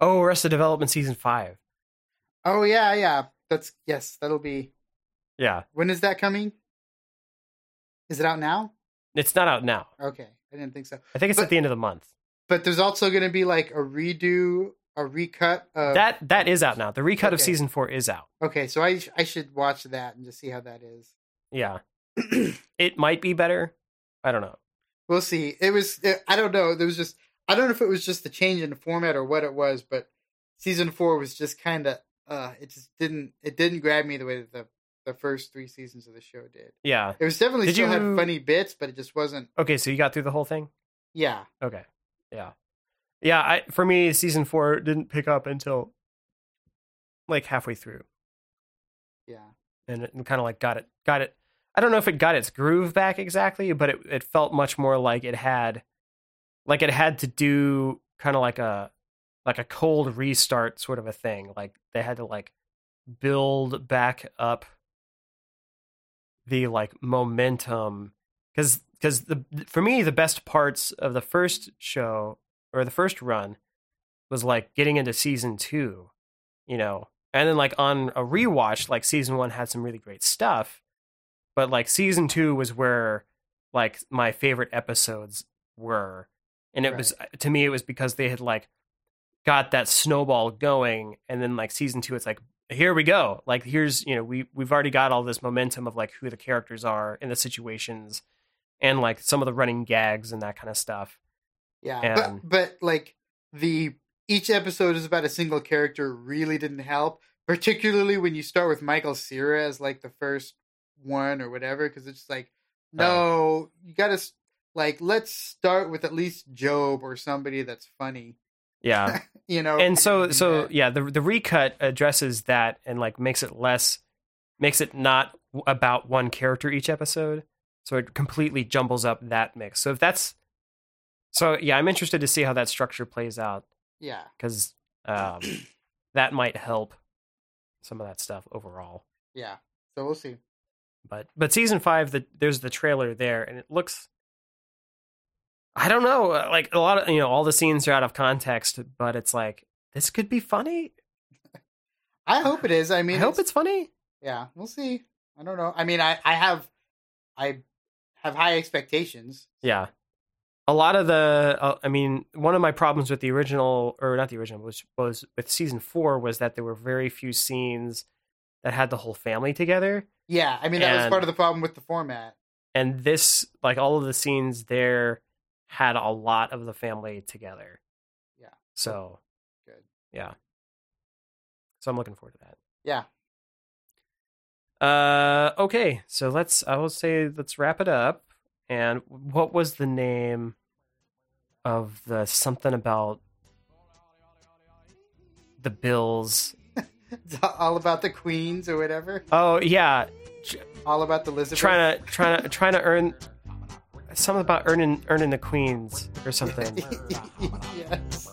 Oh, Arrested Development season 5. oh yeah, yeah. That's yes, that'll be Yeah. when is that coming? Is it out now? It's not out now. Okay. I didn't think so. I think it's But- at the end of the month. But there's also going to be like a redo, a recut of that that is out now. The recut of season 4 is out. Okay, so I I should watch that and just see how that is. Yeah. it might be better. I don't know. We'll see. It was it, I don't know. There was just I don't know if it was just the change in the format or what it was, but season four was just kind of uh it just didn't it didn't grab me the way that the the first three seasons of the show did. Yeah. It was definitely Did still you- had funny bits, but it just wasn't. Okay, so you got through the whole thing? Yeah, Okay. Yeah. Yeah, I for me season 4 didn't pick up until like halfway through yeah, and it kind of like got it got it I don't know if it got its groove back exactly, but it it felt much more like it had like it had to do kind of like a like a cold restart sort of a thing. Like they had to like build back up the like momentum cuz cuz the for me the best parts of the first show or the first run was like getting into season 2, you know, And then like on a rewatch, like season one had some really great stuff, but like season two was where like my favorite episodes were, and it Right. was to me it was because they had like got that snowball going, and then like season two, it's like here we go, like here's you know we we've already got all this momentum of like who the characters are and the situations, and like some of the running gags and that kind of stuff. Yeah, And- but but like the each episode is about a single character really didn't help, particularly when you start with Michael Cera as like the first one or whatever, because it's just like no, you got to like let's start with at least Gob or somebody that's funny, Yeah. you know. and so so yeah the the recut addresses that and like makes it less makes it not about one character each episode so it completely jumbles up that mix so if that's so yeah i'm interested to see how that structure plays out yeah, because um, that might help some of that stuff overall yeah. So we'll see. but but season five the, there's the trailer there and it looks i don't know uh, like a lot of you know all the scenes are out of context but it's like this could be funny I hope it is. I mean, i hope it's funny yeah. We'll see. I don't know. I mean, I I have I have high expectations. Yeah. A lot of the, uh, I mean, one of my problems with the original, or not the original, which was with season four, was that there were very few scenes that had the whole family together. Yeah, I mean that was part of the problem with the format. And this, like all of the scenes there, had a lot of the family together. Yeah. So, Good. yeah. So I'm looking forward to that. Yeah. Uh, okay, so let's. I will say let's wrap it up. And what was the name of the something about the Bills? It's all about the queens or whatever. Oh yeah, All about the Elizabeth. trying to trying to trying to earn something about earning earning the queens or something. yes.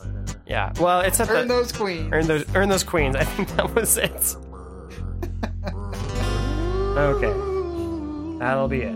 Yeah, well, it's not Earn the those queens. earn those earn those queens. I think that was it. Okay, that'll be it.